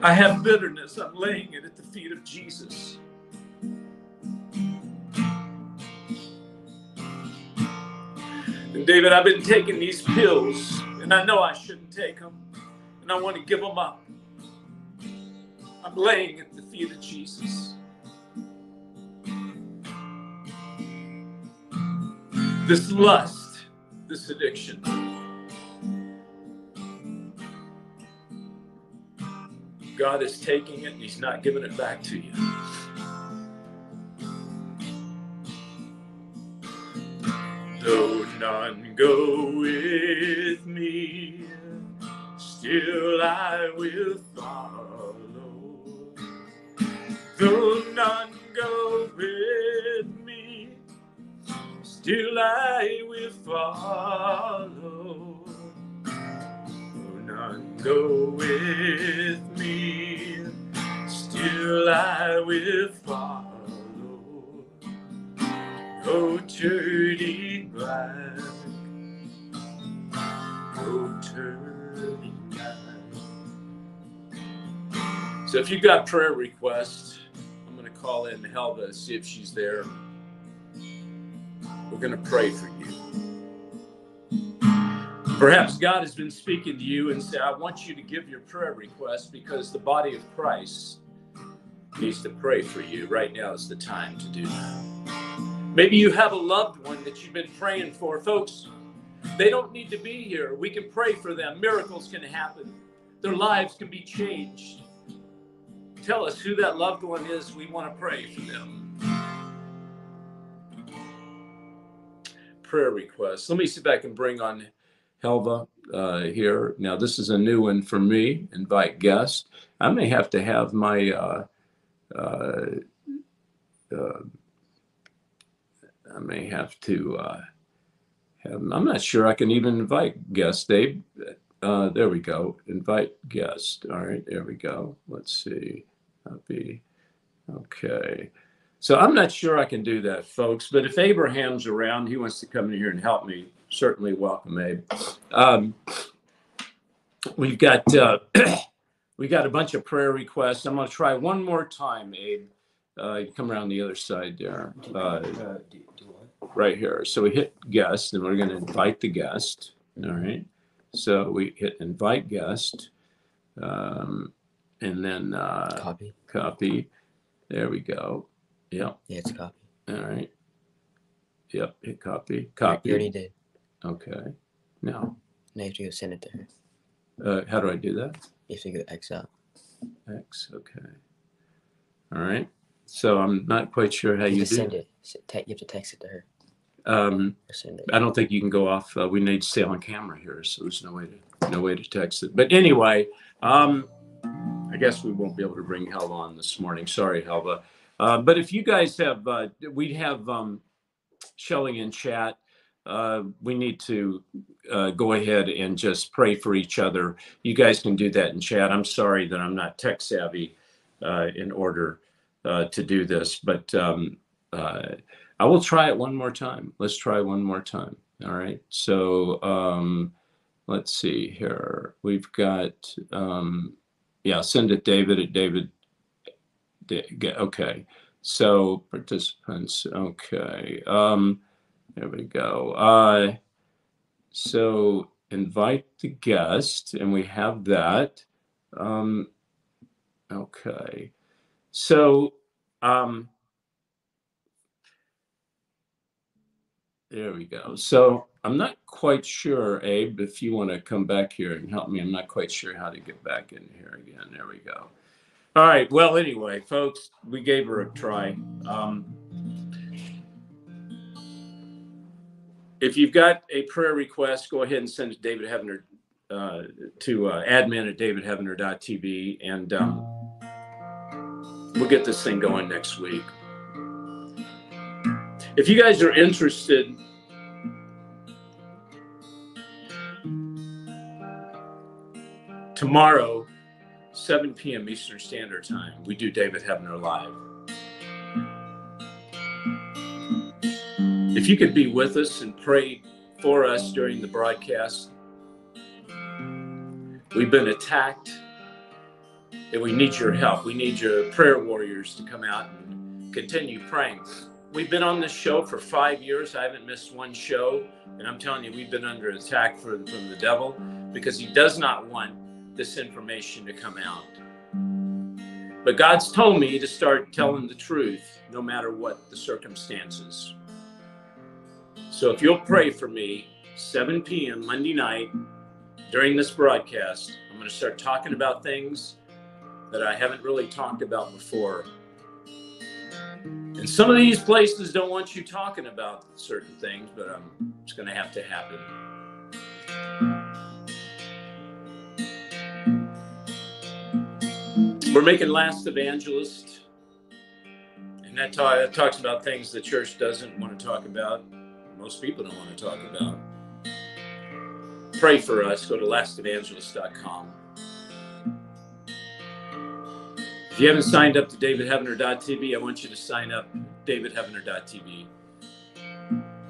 I have bitterness. I'm laying it at the feet of Jesus. And David, I've been taking these pills, and I know I shouldn't take them, and I want to give them up. I'm laying at the feet of Jesus. This lust, this addiction. God is taking it and He's not giving it back to you. Though none go with me, still I will follow. Though none go with me, still I will follow. Though none go with me, still I will follow. Go turning back, go turning back. So if you've got prayer requests, I'm going to call in Helva, see if she's there. We're going to pray for you. Perhaps God has been speaking to you and said, I want you to give your prayer request because the body of Christ needs to pray for you. Right now is the time to do that. Maybe you have a loved one that you've been praying for. Folks, they don't need to be here. We can pray for them. Miracles can happen, their lives can be changed. Tell us who that loved one is. We want to pray for them. Prayer requests. Let me see if I can bring on Helva uh, here. Now, this is a new one for me. Invite guests. I may have to have my uh, uh, uh, I may have to uh, have. I'm not sure I can even invite guests, Dave. Uh, there we go. Invite guest. All right, there we go. Let's see. Copy. Okay. So I'm not sure I can do that, folks. But if Abraham's around, he wants to come in here and help me. Certainly welcome, Abe. Um, we've got uh, we got a bunch of prayer requests. I'm going to try one more time, Abe. Uh, come around the other side there. Uh, right here. So we hit guest and we're going to invite the guest. All right. So we hit invite guest. Um, and then uh, Copy. copy. There we go. Yep. Yeah, it's copy. All right. Yep. Hit copy. Copy. You already did. Okay. Now, Now you have to go send it to her. uh, how do I do that? You have to go X out. X. Okay. All right. So I'm not quite sure how You, you do. send it. You have to text it to her. Um, send it. I don't think you can go off. Uh, we need to stay on camera here, so there's no way to no way to text it. But anyway, um, I guess we won't be able to bring Helva on this morning. Sorry, Helva. Uh, but if you guys have, uh, we have um, Shelly in chat. Uh, we need to uh, go ahead and just pray for each other. You guys can do that in chat. I'm sorry that I'm not tech savvy uh, in order uh, to do this, but um, uh, I will try it one more time. Let's try one more time. All right. So um, let's see here. We've got, um, yeah, send it David at David. Okay. So participants. Okay. Um, there we go. Uh, so invite the guest, and we have that. Um, okay. So, um, There we go. So I'm not quite sure, Abe, if you want to come back here and help me. I'm not quite sure how to get back in here again. There we go. All right. Well, anyway, folks, we gave her a try. Um, if you've got a prayer request, go ahead and send it to David Heavener uh, to uh, admin at davidheavener.tv and um, we'll get this thing going next week. If you guys are interested, tomorrow, 7 p.m. Eastern Standard Time, we do David Heavener Live. If you could be with us and pray for us during the broadcast, we've been attacked and we need your help. We need your prayer warriors to come out and continue praying. We've been on this show for five years. I haven't missed one show. And I'm telling you, we've been under attack from the devil because he does not want this information to come out. But God's told me to start telling the truth no matter what the circumstances. So if you'll pray for me, 7 p.m. Monday night during this broadcast, I'm going to start talking about things that I haven't really talked about before. And some of these places don't want you talking about certain things, but it's going to have to happen. We're making Last Evangelist, and that, talk, that talks about things the church doesn't want to talk about. Most people don't want to talk about. Pray for us. Go to lastevangelist.com. If you haven't signed up to davidheavener.tv, I want you to sign up davidheavener.tv.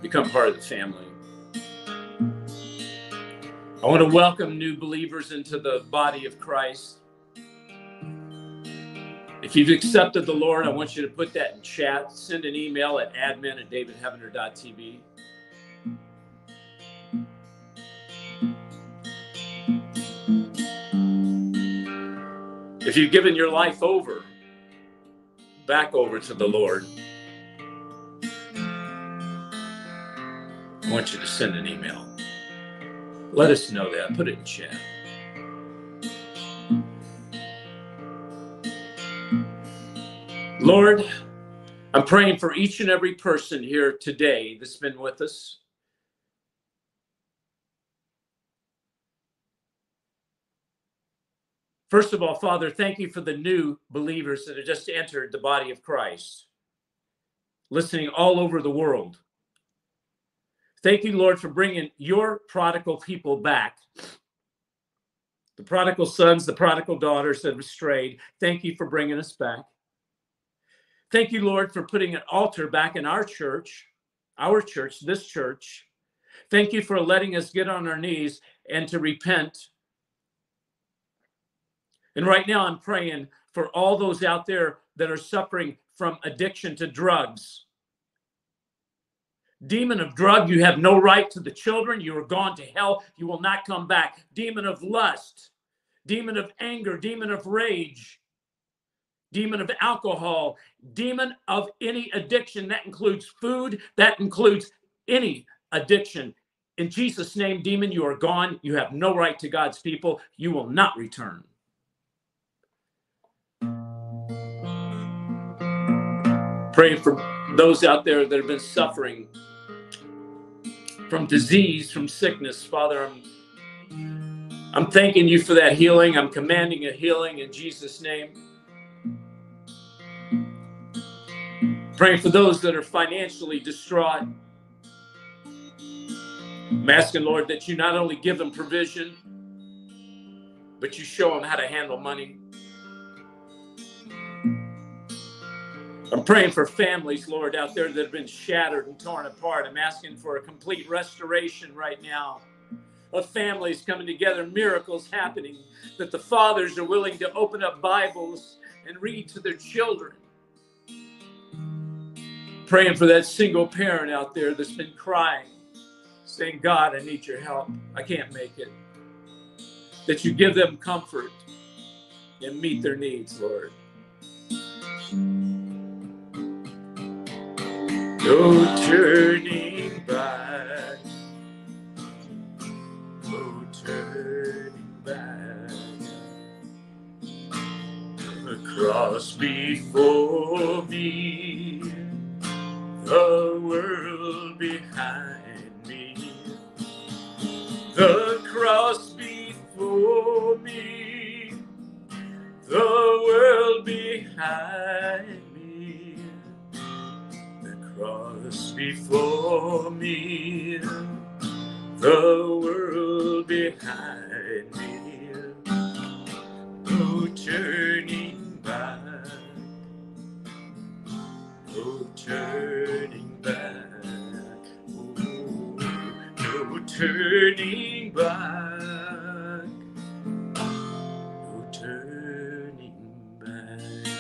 Become part of the family. I want to welcome new believers into the body of Christ. If you've accepted the Lord, I want you to put that in chat. Send an email at admin at davidheavener.tv. If you've given your life over, back over to the Lord, I want you to send an email. Let us know that. Put it in chat. Lord, I'm praying for each and every person here today that's been with us. First of all, Father, thank you for the new believers that have just entered the body of Christ, listening all over the world. Thank you, Lord, for bringing your prodigal people back. The prodigal sons, the prodigal daughters that have strayed. Thank you for bringing us back. Thank you, Lord, for putting an altar back in our church, our church, this church. Thank you for letting us get on our knees and to repent and right now, I'm praying for all those out there that are suffering from addiction to drugs. Demon of drug, you have no right to the children. You are gone to hell. You will not come back. Demon of lust, demon of anger, demon of rage, demon of alcohol, demon of any addiction. That includes food, that includes any addiction. In Jesus' name, demon, you are gone. You have no right to God's people. You will not return. Praying for those out there that have been suffering from disease, from sickness. Father, I'm, I'm thanking you for that healing. I'm commanding a healing in Jesus' name. Praying for those that are financially distraught. I'm asking, Lord, that you not only give them provision, but you show them how to handle money. I'm praying for families, Lord, out there that have been shattered and torn apart. I'm asking for a complete restoration right now of families coming together, miracles happening, that the fathers are willing to open up Bibles and read to their children. Praying for that single parent out there that's been crying, saying, God, I need your help. I can't make it. That you give them comfort and meet their needs, Lord. No turning back. No turning back. The cross before me. The world behind me, the cross before me, the world behind me, the cross before me, the world behind me, turning back. Turning back. Ooh, no turning back. No turning back.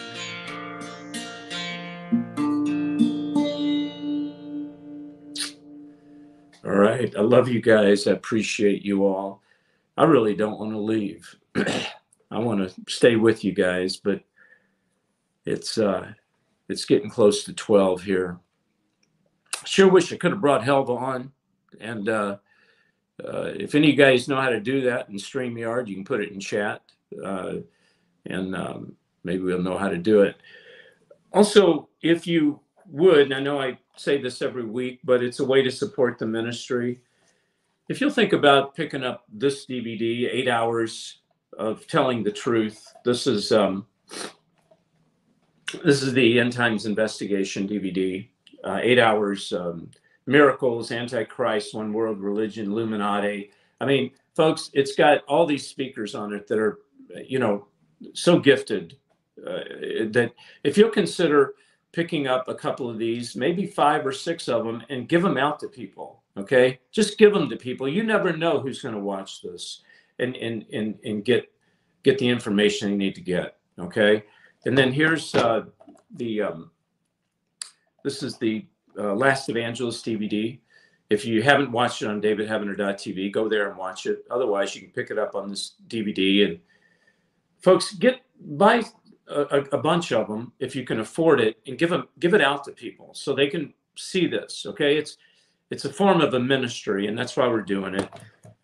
All right. I love you guys. I appreciate you all. I really don't want to leave. I want to stay with you guys, but it's uh it's getting close to 12 here. Sure wish I could have brought Helva on. And uh, uh, if any of you guys know how to do that in StreamYard, you can put it in chat. Uh, and um, maybe we'll know how to do it. Also, if you would, I know I say this every week, but it's a way to support the ministry. If you'll think about picking up this DVD, eight hours of telling the truth, this is um, this is the End Times Investigation DVD. Uh, eight hours, um, miracles, Antichrist, one world religion, Illuminati. I mean, folks, it's got all these speakers on it that are, you know, so gifted uh, that if you'll consider picking up a couple of these, maybe five or six of them, and give them out to people. Okay, just give them to people. You never know who's going to watch this and and and and get get the information you need to get. Okay, and then here's uh, the um, this is the uh, Last Evangelist DVD. If you haven't watched it on davidheavener.tv, go there and watch it. Otherwise, you can pick it up on this DVD. And folks, get buy a, a bunch of them if you can afford it, and give them give it out to people so they can see this. Okay, it's it's a form of a ministry, and that's why we're doing it.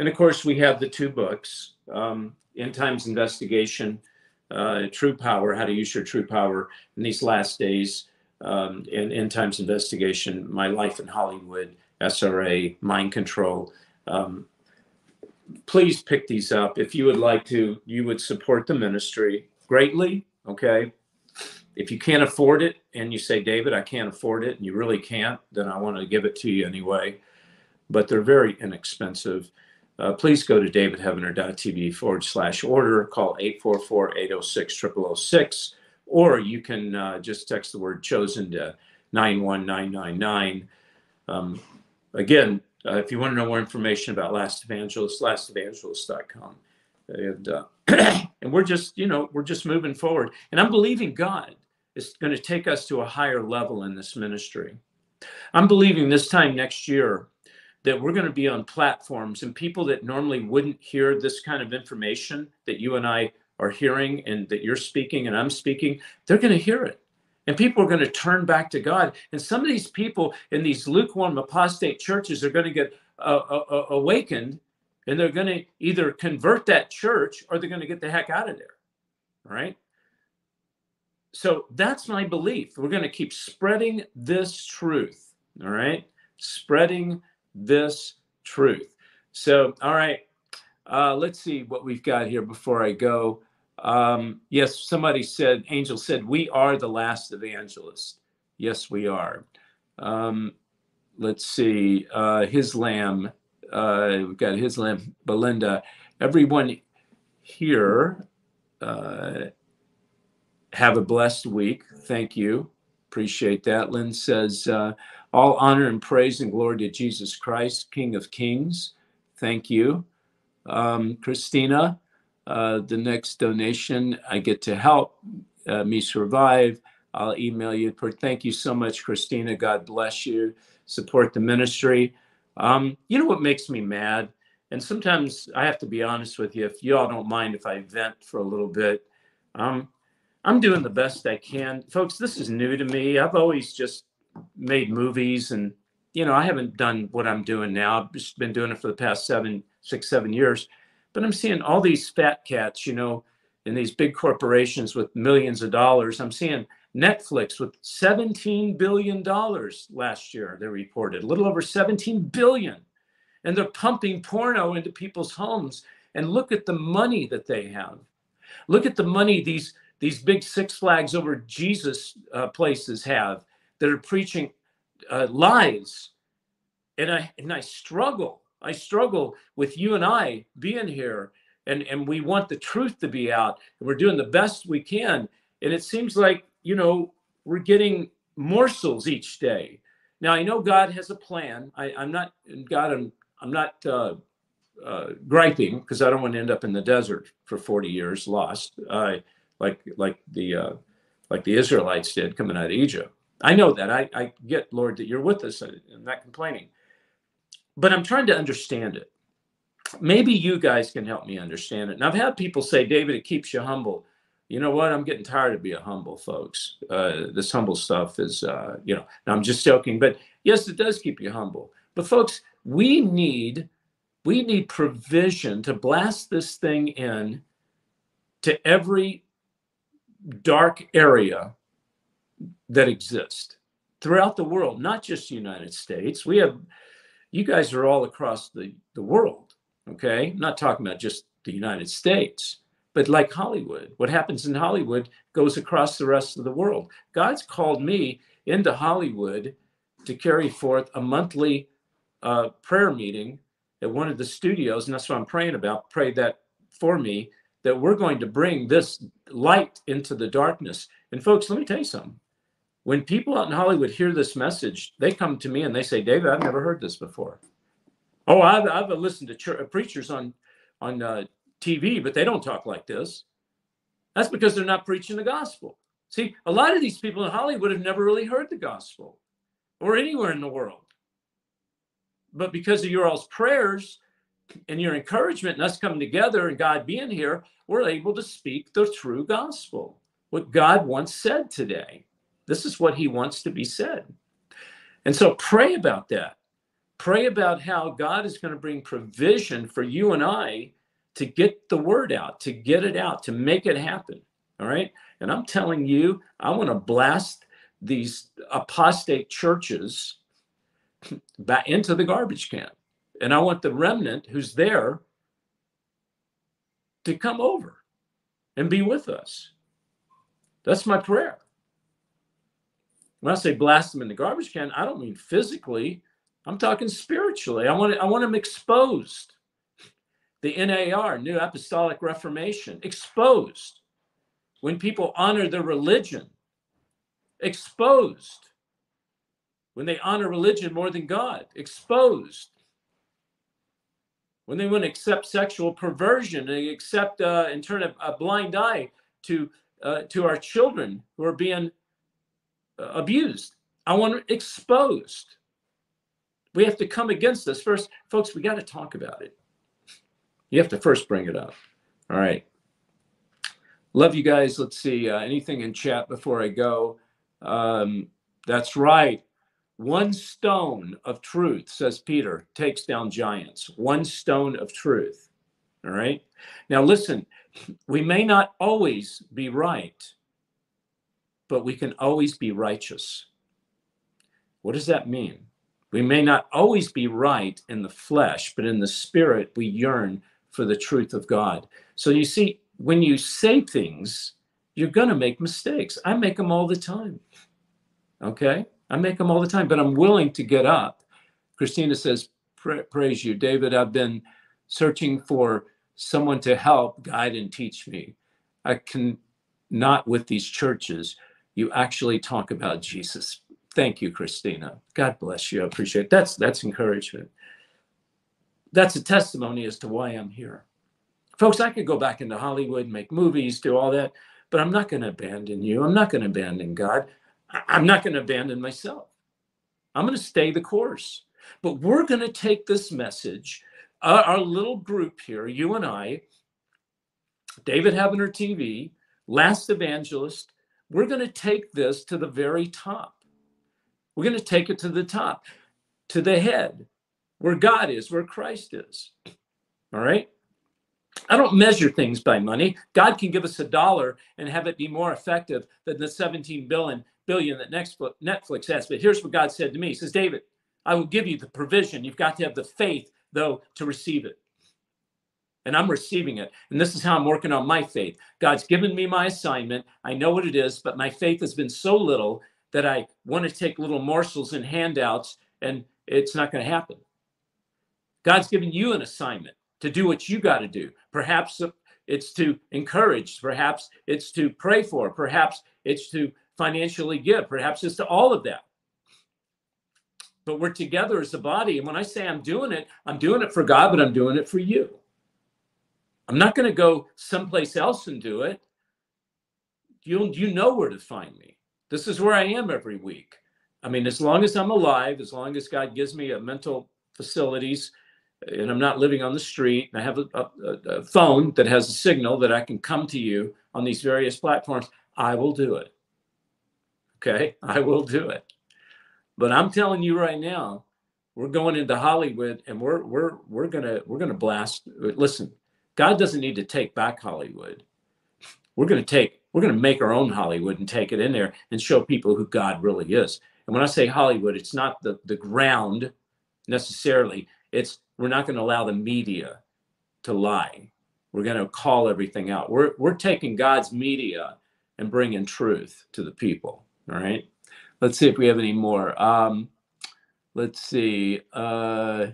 And of course, we have the two books, um, End Times Investigation, uh, True Power, How to Use Your True Power in These Last Days, um, and End Times Investigation, My Life in Hollywood, SRA, Mind Control. Um, please pick these up. If you would like to, you would support the ministry greatly. Okay. If you can't afford it and you say, David, I can't afford it, and you really can't, then I want to give it to you anyway. But they're very inexpensive. Uh, please go to davidheavener.tv forward slash order, call 844 806 0006, or you can uh, just text the word chosen to 91999. Um, again, uh, if you want to know more information about Last Evangelist, lastevangelist.com. And, uh, and we're just, you know, we're just moving forward. And I'm believing God is going to take us to a higher level in this ministry. I'm believing this time next year that we're going to be on platforms and people that normally wouldn't hear this kind of information that you and I are hearing and that you're speaking and I'm speaking, they're going to hear it. And people are going to turn back to God. And some of these people in these lukewarm apostate churches are going to get uh, uh, awakened and they're going to either convert that church or they're going to get the heck out of there. All right. So that's my belief. We're going to keep spreading this truth. All right. Spreading this truth. So, all right. Uh, let's see what we've got here before I go. Um, yes, somebody said, Angel said, we are the last evangelist. Yes, we are. Um, let's see. Uh, his lamb. Uh, we've got his lamb, Belinda. Everyone here, uh, have a blessed week. Thank you. Appreciate that. Lynn says, uh, all honor and praise and glory to Jesus Christ, King of Kings. Thank you. Um, Christina, uh, the next donation, I get to help uh, me survive. I'll email you. Thank you so much, Christina. God bless you. Support the ministry. Um, you know what makes me mad? And sometimes I have to be honest with you. If you all don't mind if I vent for a little bit, um, I'm doing the best I can. Folks, this is new to me. I've always just made movies and, you know, I haven't done what I'm doing now. I've just been doing it for the past seven, six, seven years. But I'm seeing all these fat cats, you know, in these big corporations with millions of dollars. I'm seeing Netflix with 17 billion dollars last year they reported, a little over 17 billion. And they're pumping porno into people's homes and look at the money that they have. Look at the money these these big Six Flags over Jesus uh, places have that are preaching uh, lies. And I and I struggle. I struggle with you and I being here, and and we want the truth to be out, and we're doing the best we can. And it seems like you know we're getting morsels each day. Now I know God has a plan. I, I'm not God. I'm I'm not uh, uh, griping because I don't want to end up in the desert for 40 years lost, uh, like like the uh, like the Israelites did coming out of Egypt. I know that. I, I get, Lord, that you're with us. I'm not complaining, but I'm trying to understand it. Maybe you guys can help me understand it. And I've had people say, David, it keeps you humble. You know what? I'm getting tired of being humble, folks. Uh, this humble stuff is, uh, you know, I'm just joking, but yes, it does keep you humble. But folks, we need we need provision to blast this thing in to every dark area that exist throughout the world, not just the United States. We have, you guys are all across the, the world, okay? I'm not talking about just the United States, but like Hollywood. What happens in Hollywood goes across the rest of the world. God's called me into Hollywood to carry forth a monthly uh, prayer meeting at one of the studios, and that's what I'm praying about. Pray that for me that we're going to bring this light into the darkness. And folks, let me tell you something. When people out in Hollywood hear this message, they come to me and they say, "David, I've never heard this before." Oh, I've, I've listened to church, preachers on on uh, TV, but they don't talk like this. That's because they're not preaching the gospel. See, a lot of these people in Hollywood have never really heard the gospel or anywhere in the world. But because of your all's prayers and your encouragement and us coming together and God being here, we're able to speak the true gospel, what God once said today. This is what he wants to be said. And so pray about that. Pray about how God is going to bring provision for you and I to get the word out, to get it out, to make it happen. All right. And I'm telling you, I want to blast these apostate churches back into the garbage can. And I want the remnant who's there to come over and be with us. That's my prayer. When I say blast them in the garbage can, I don't mean physically. I'm talking spiritually. I want I want them exposed. The NAR, New Apostolic Reformation, exposed. When people honor their religion, exposed when they honor religion more than God, exposed. When they want to accept sexual perversion, and accept uh, and turn a, a blind eye to uh, to our children who are being abused. I want exposed. We have to come against this first, folks. We got to talk about it. You have to first bring it up. All right. Love you guys. Let's see. Uh, anything in chat before I go? Um, that's right. One stone of truth, says Peter, takes down giants. One stone of truth. All right. Now, listen, we may not always be right, but we can always be righteous. What does that mean? We may not always be right in the flesh, but in the spirit, we yearn for the truth of God. So you see, when you say things, you're going to make mistakes. I make them all the time. Okay. I make them all the time, but I'm willing to get up. Christina says, Praise you. David, I've been searching for someone to help, guide, and teach me. I can not with these churches. You actually talk about Jesus. Thank you, Christina. God bless you. I appreciate it. That's that's encouragement. That's a testimony as to why I'm here. Folks, I could go back into Hollywood, make movies, do all that, but I'm not going to abandon you. I'm not going to abandon God. I'm not going to abandon myself. I'm going to stay the course. But we're going to take this message, uh, our little group here, you and I, David Heavener TV, Last Evangelist, we're going to take this to the very top. We're going to take it to the top, to the head, where God is, where Christ is. All right? I don't measure things by money. God can give us a dollar and have it be more effective than the 17 billion billion that Netflix has. But here's what God said to me. He says, David, I will give you the provision. You've got to have the faith, though, to receive it. And I'm receiving it. And this is how I'm working on my faith. God's given me my assignment. I know what it is, but my faith has been so little that I want to take little morsels and handouts, and it's not going to happen. God's given you an assignment to do what you got to do. Perhaps it's to encourage, perhaps it's to pray for, perhaps it's to financially give, perhaps it's to all of that. But we're together as a body. And when I say I'm doing it, I'm doing it for God, but I'm doing it for you. I'm not going to go someplace else and do it. You, you know where to find me. This is where I am every week. I mean, as long as I'm alive, as long as God gives me a mental facilities, and I'm not living on the street, and I have a, a, a, phone that has a signal that I can come to you on these various platforms, I will do it. Okay, I will do it. But I'm telling you right now, we're going into Hollywood, and we're we're we're gonna we're gonna blast. Listen, God doesn't need to take back Hollywood. We're gonna take we're gonna make our own Hollywood and take it in there and show people who God really is. And when I say Hollywood, it's not the the ground necessarily. It's we're not going to allow the media to lie. We're going to call everything out. We're, we're taking God's media and bringing truth to the people. All right. Let's see if we have any more. Um, let's see. Uh,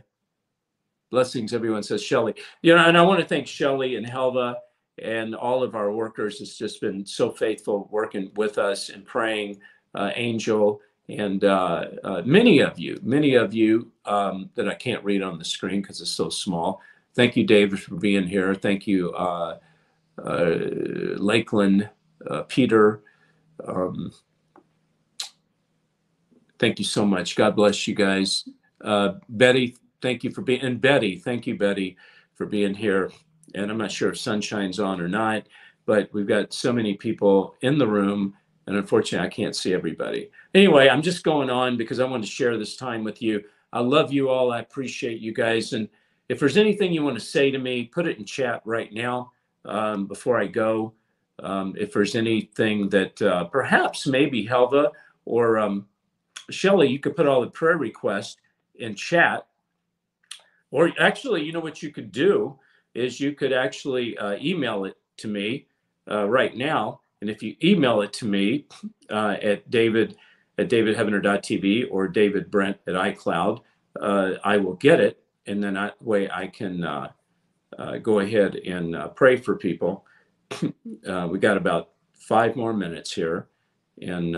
blessings, everyone says Shelly. You know, and I want to thank Shelly and Helva and all of our workers. It's just been so faithful working with us and praying. Uh, Angel, and uh, uh, many of you, many of you um, that I can't read on the screen because it's so small. Thank you, David, for being here. Thank you, uh, uh Lakeland, uh, Peter. Um, thank you so much. God bless you guys. Betty, thank you for being, and Betty, thank you, Betty, for being here. And I'm not sure if sunshine's on or not, but we've got so many people in the room and unfortunately, I can't see everybody. Anyway, I'm just going on because I want to share this time with you. I love you all. I appreciate you guys. And if there's anything you want to say to me, put it in chat right now um, before I go. Um, if there's anything that uh, perhaps maybe Helva or um, Shelly, you could put all the prayer requests in chat. Or actually, you know what you could do is you could actually uh, email it to me uh, right now and if you email it to me uh, at david at davidheavener.tv or David Brent at iCloud, uh, I will get it. And then that way I can uh, uh go ahead and pray for people. We got about five more minutes here. And,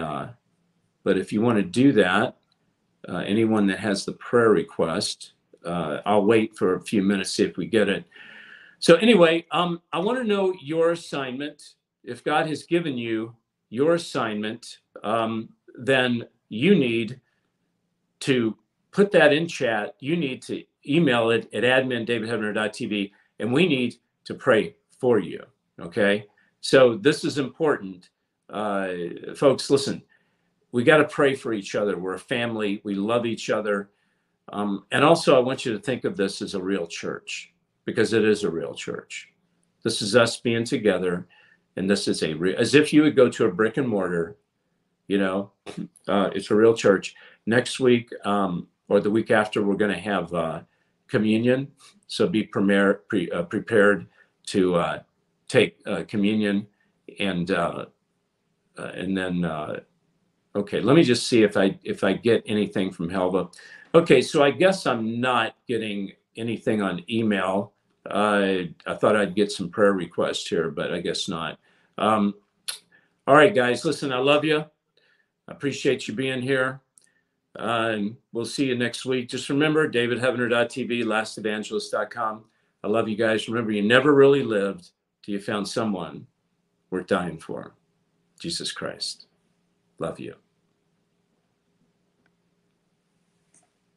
but if you want to do that, anyone that has the prayer request, I'll wait for a few minutes, see if we get it. So anyway, um, I want to know your assignment if God has given you your assignment, um, then you need to put that in chat. You need to email it at admin.davidheavener.tv, and we need to pray for you. Okay. So this is important. Uh, folks, listen, we got to pray for each other. We're a family, we love each other. Um, and also, I want you to think of this as a real church because it is a real church. This is us being together and this is a re- as if you would go to a brick and mortar you know? Uh, it's a real church. Next week um, or the week after we're going to have uh, communion. So be premier, pre, uh, prepared to uh, take uh, communion and uh, and then okay let me just see if i if i get anything from helva okay so i guess i'm not getting anything on email uh, I thought I'd get some prayer requests here, but I guess not. Um, all right, guys, listen, I love you. I appreciate you being here. Uh, and we'll see you next week. Just remember, davidheavener.tv, lastevangelist.com. I love you guys. Remember, you never really lived till you found someone worth dying for. Jesus Christ. Love you.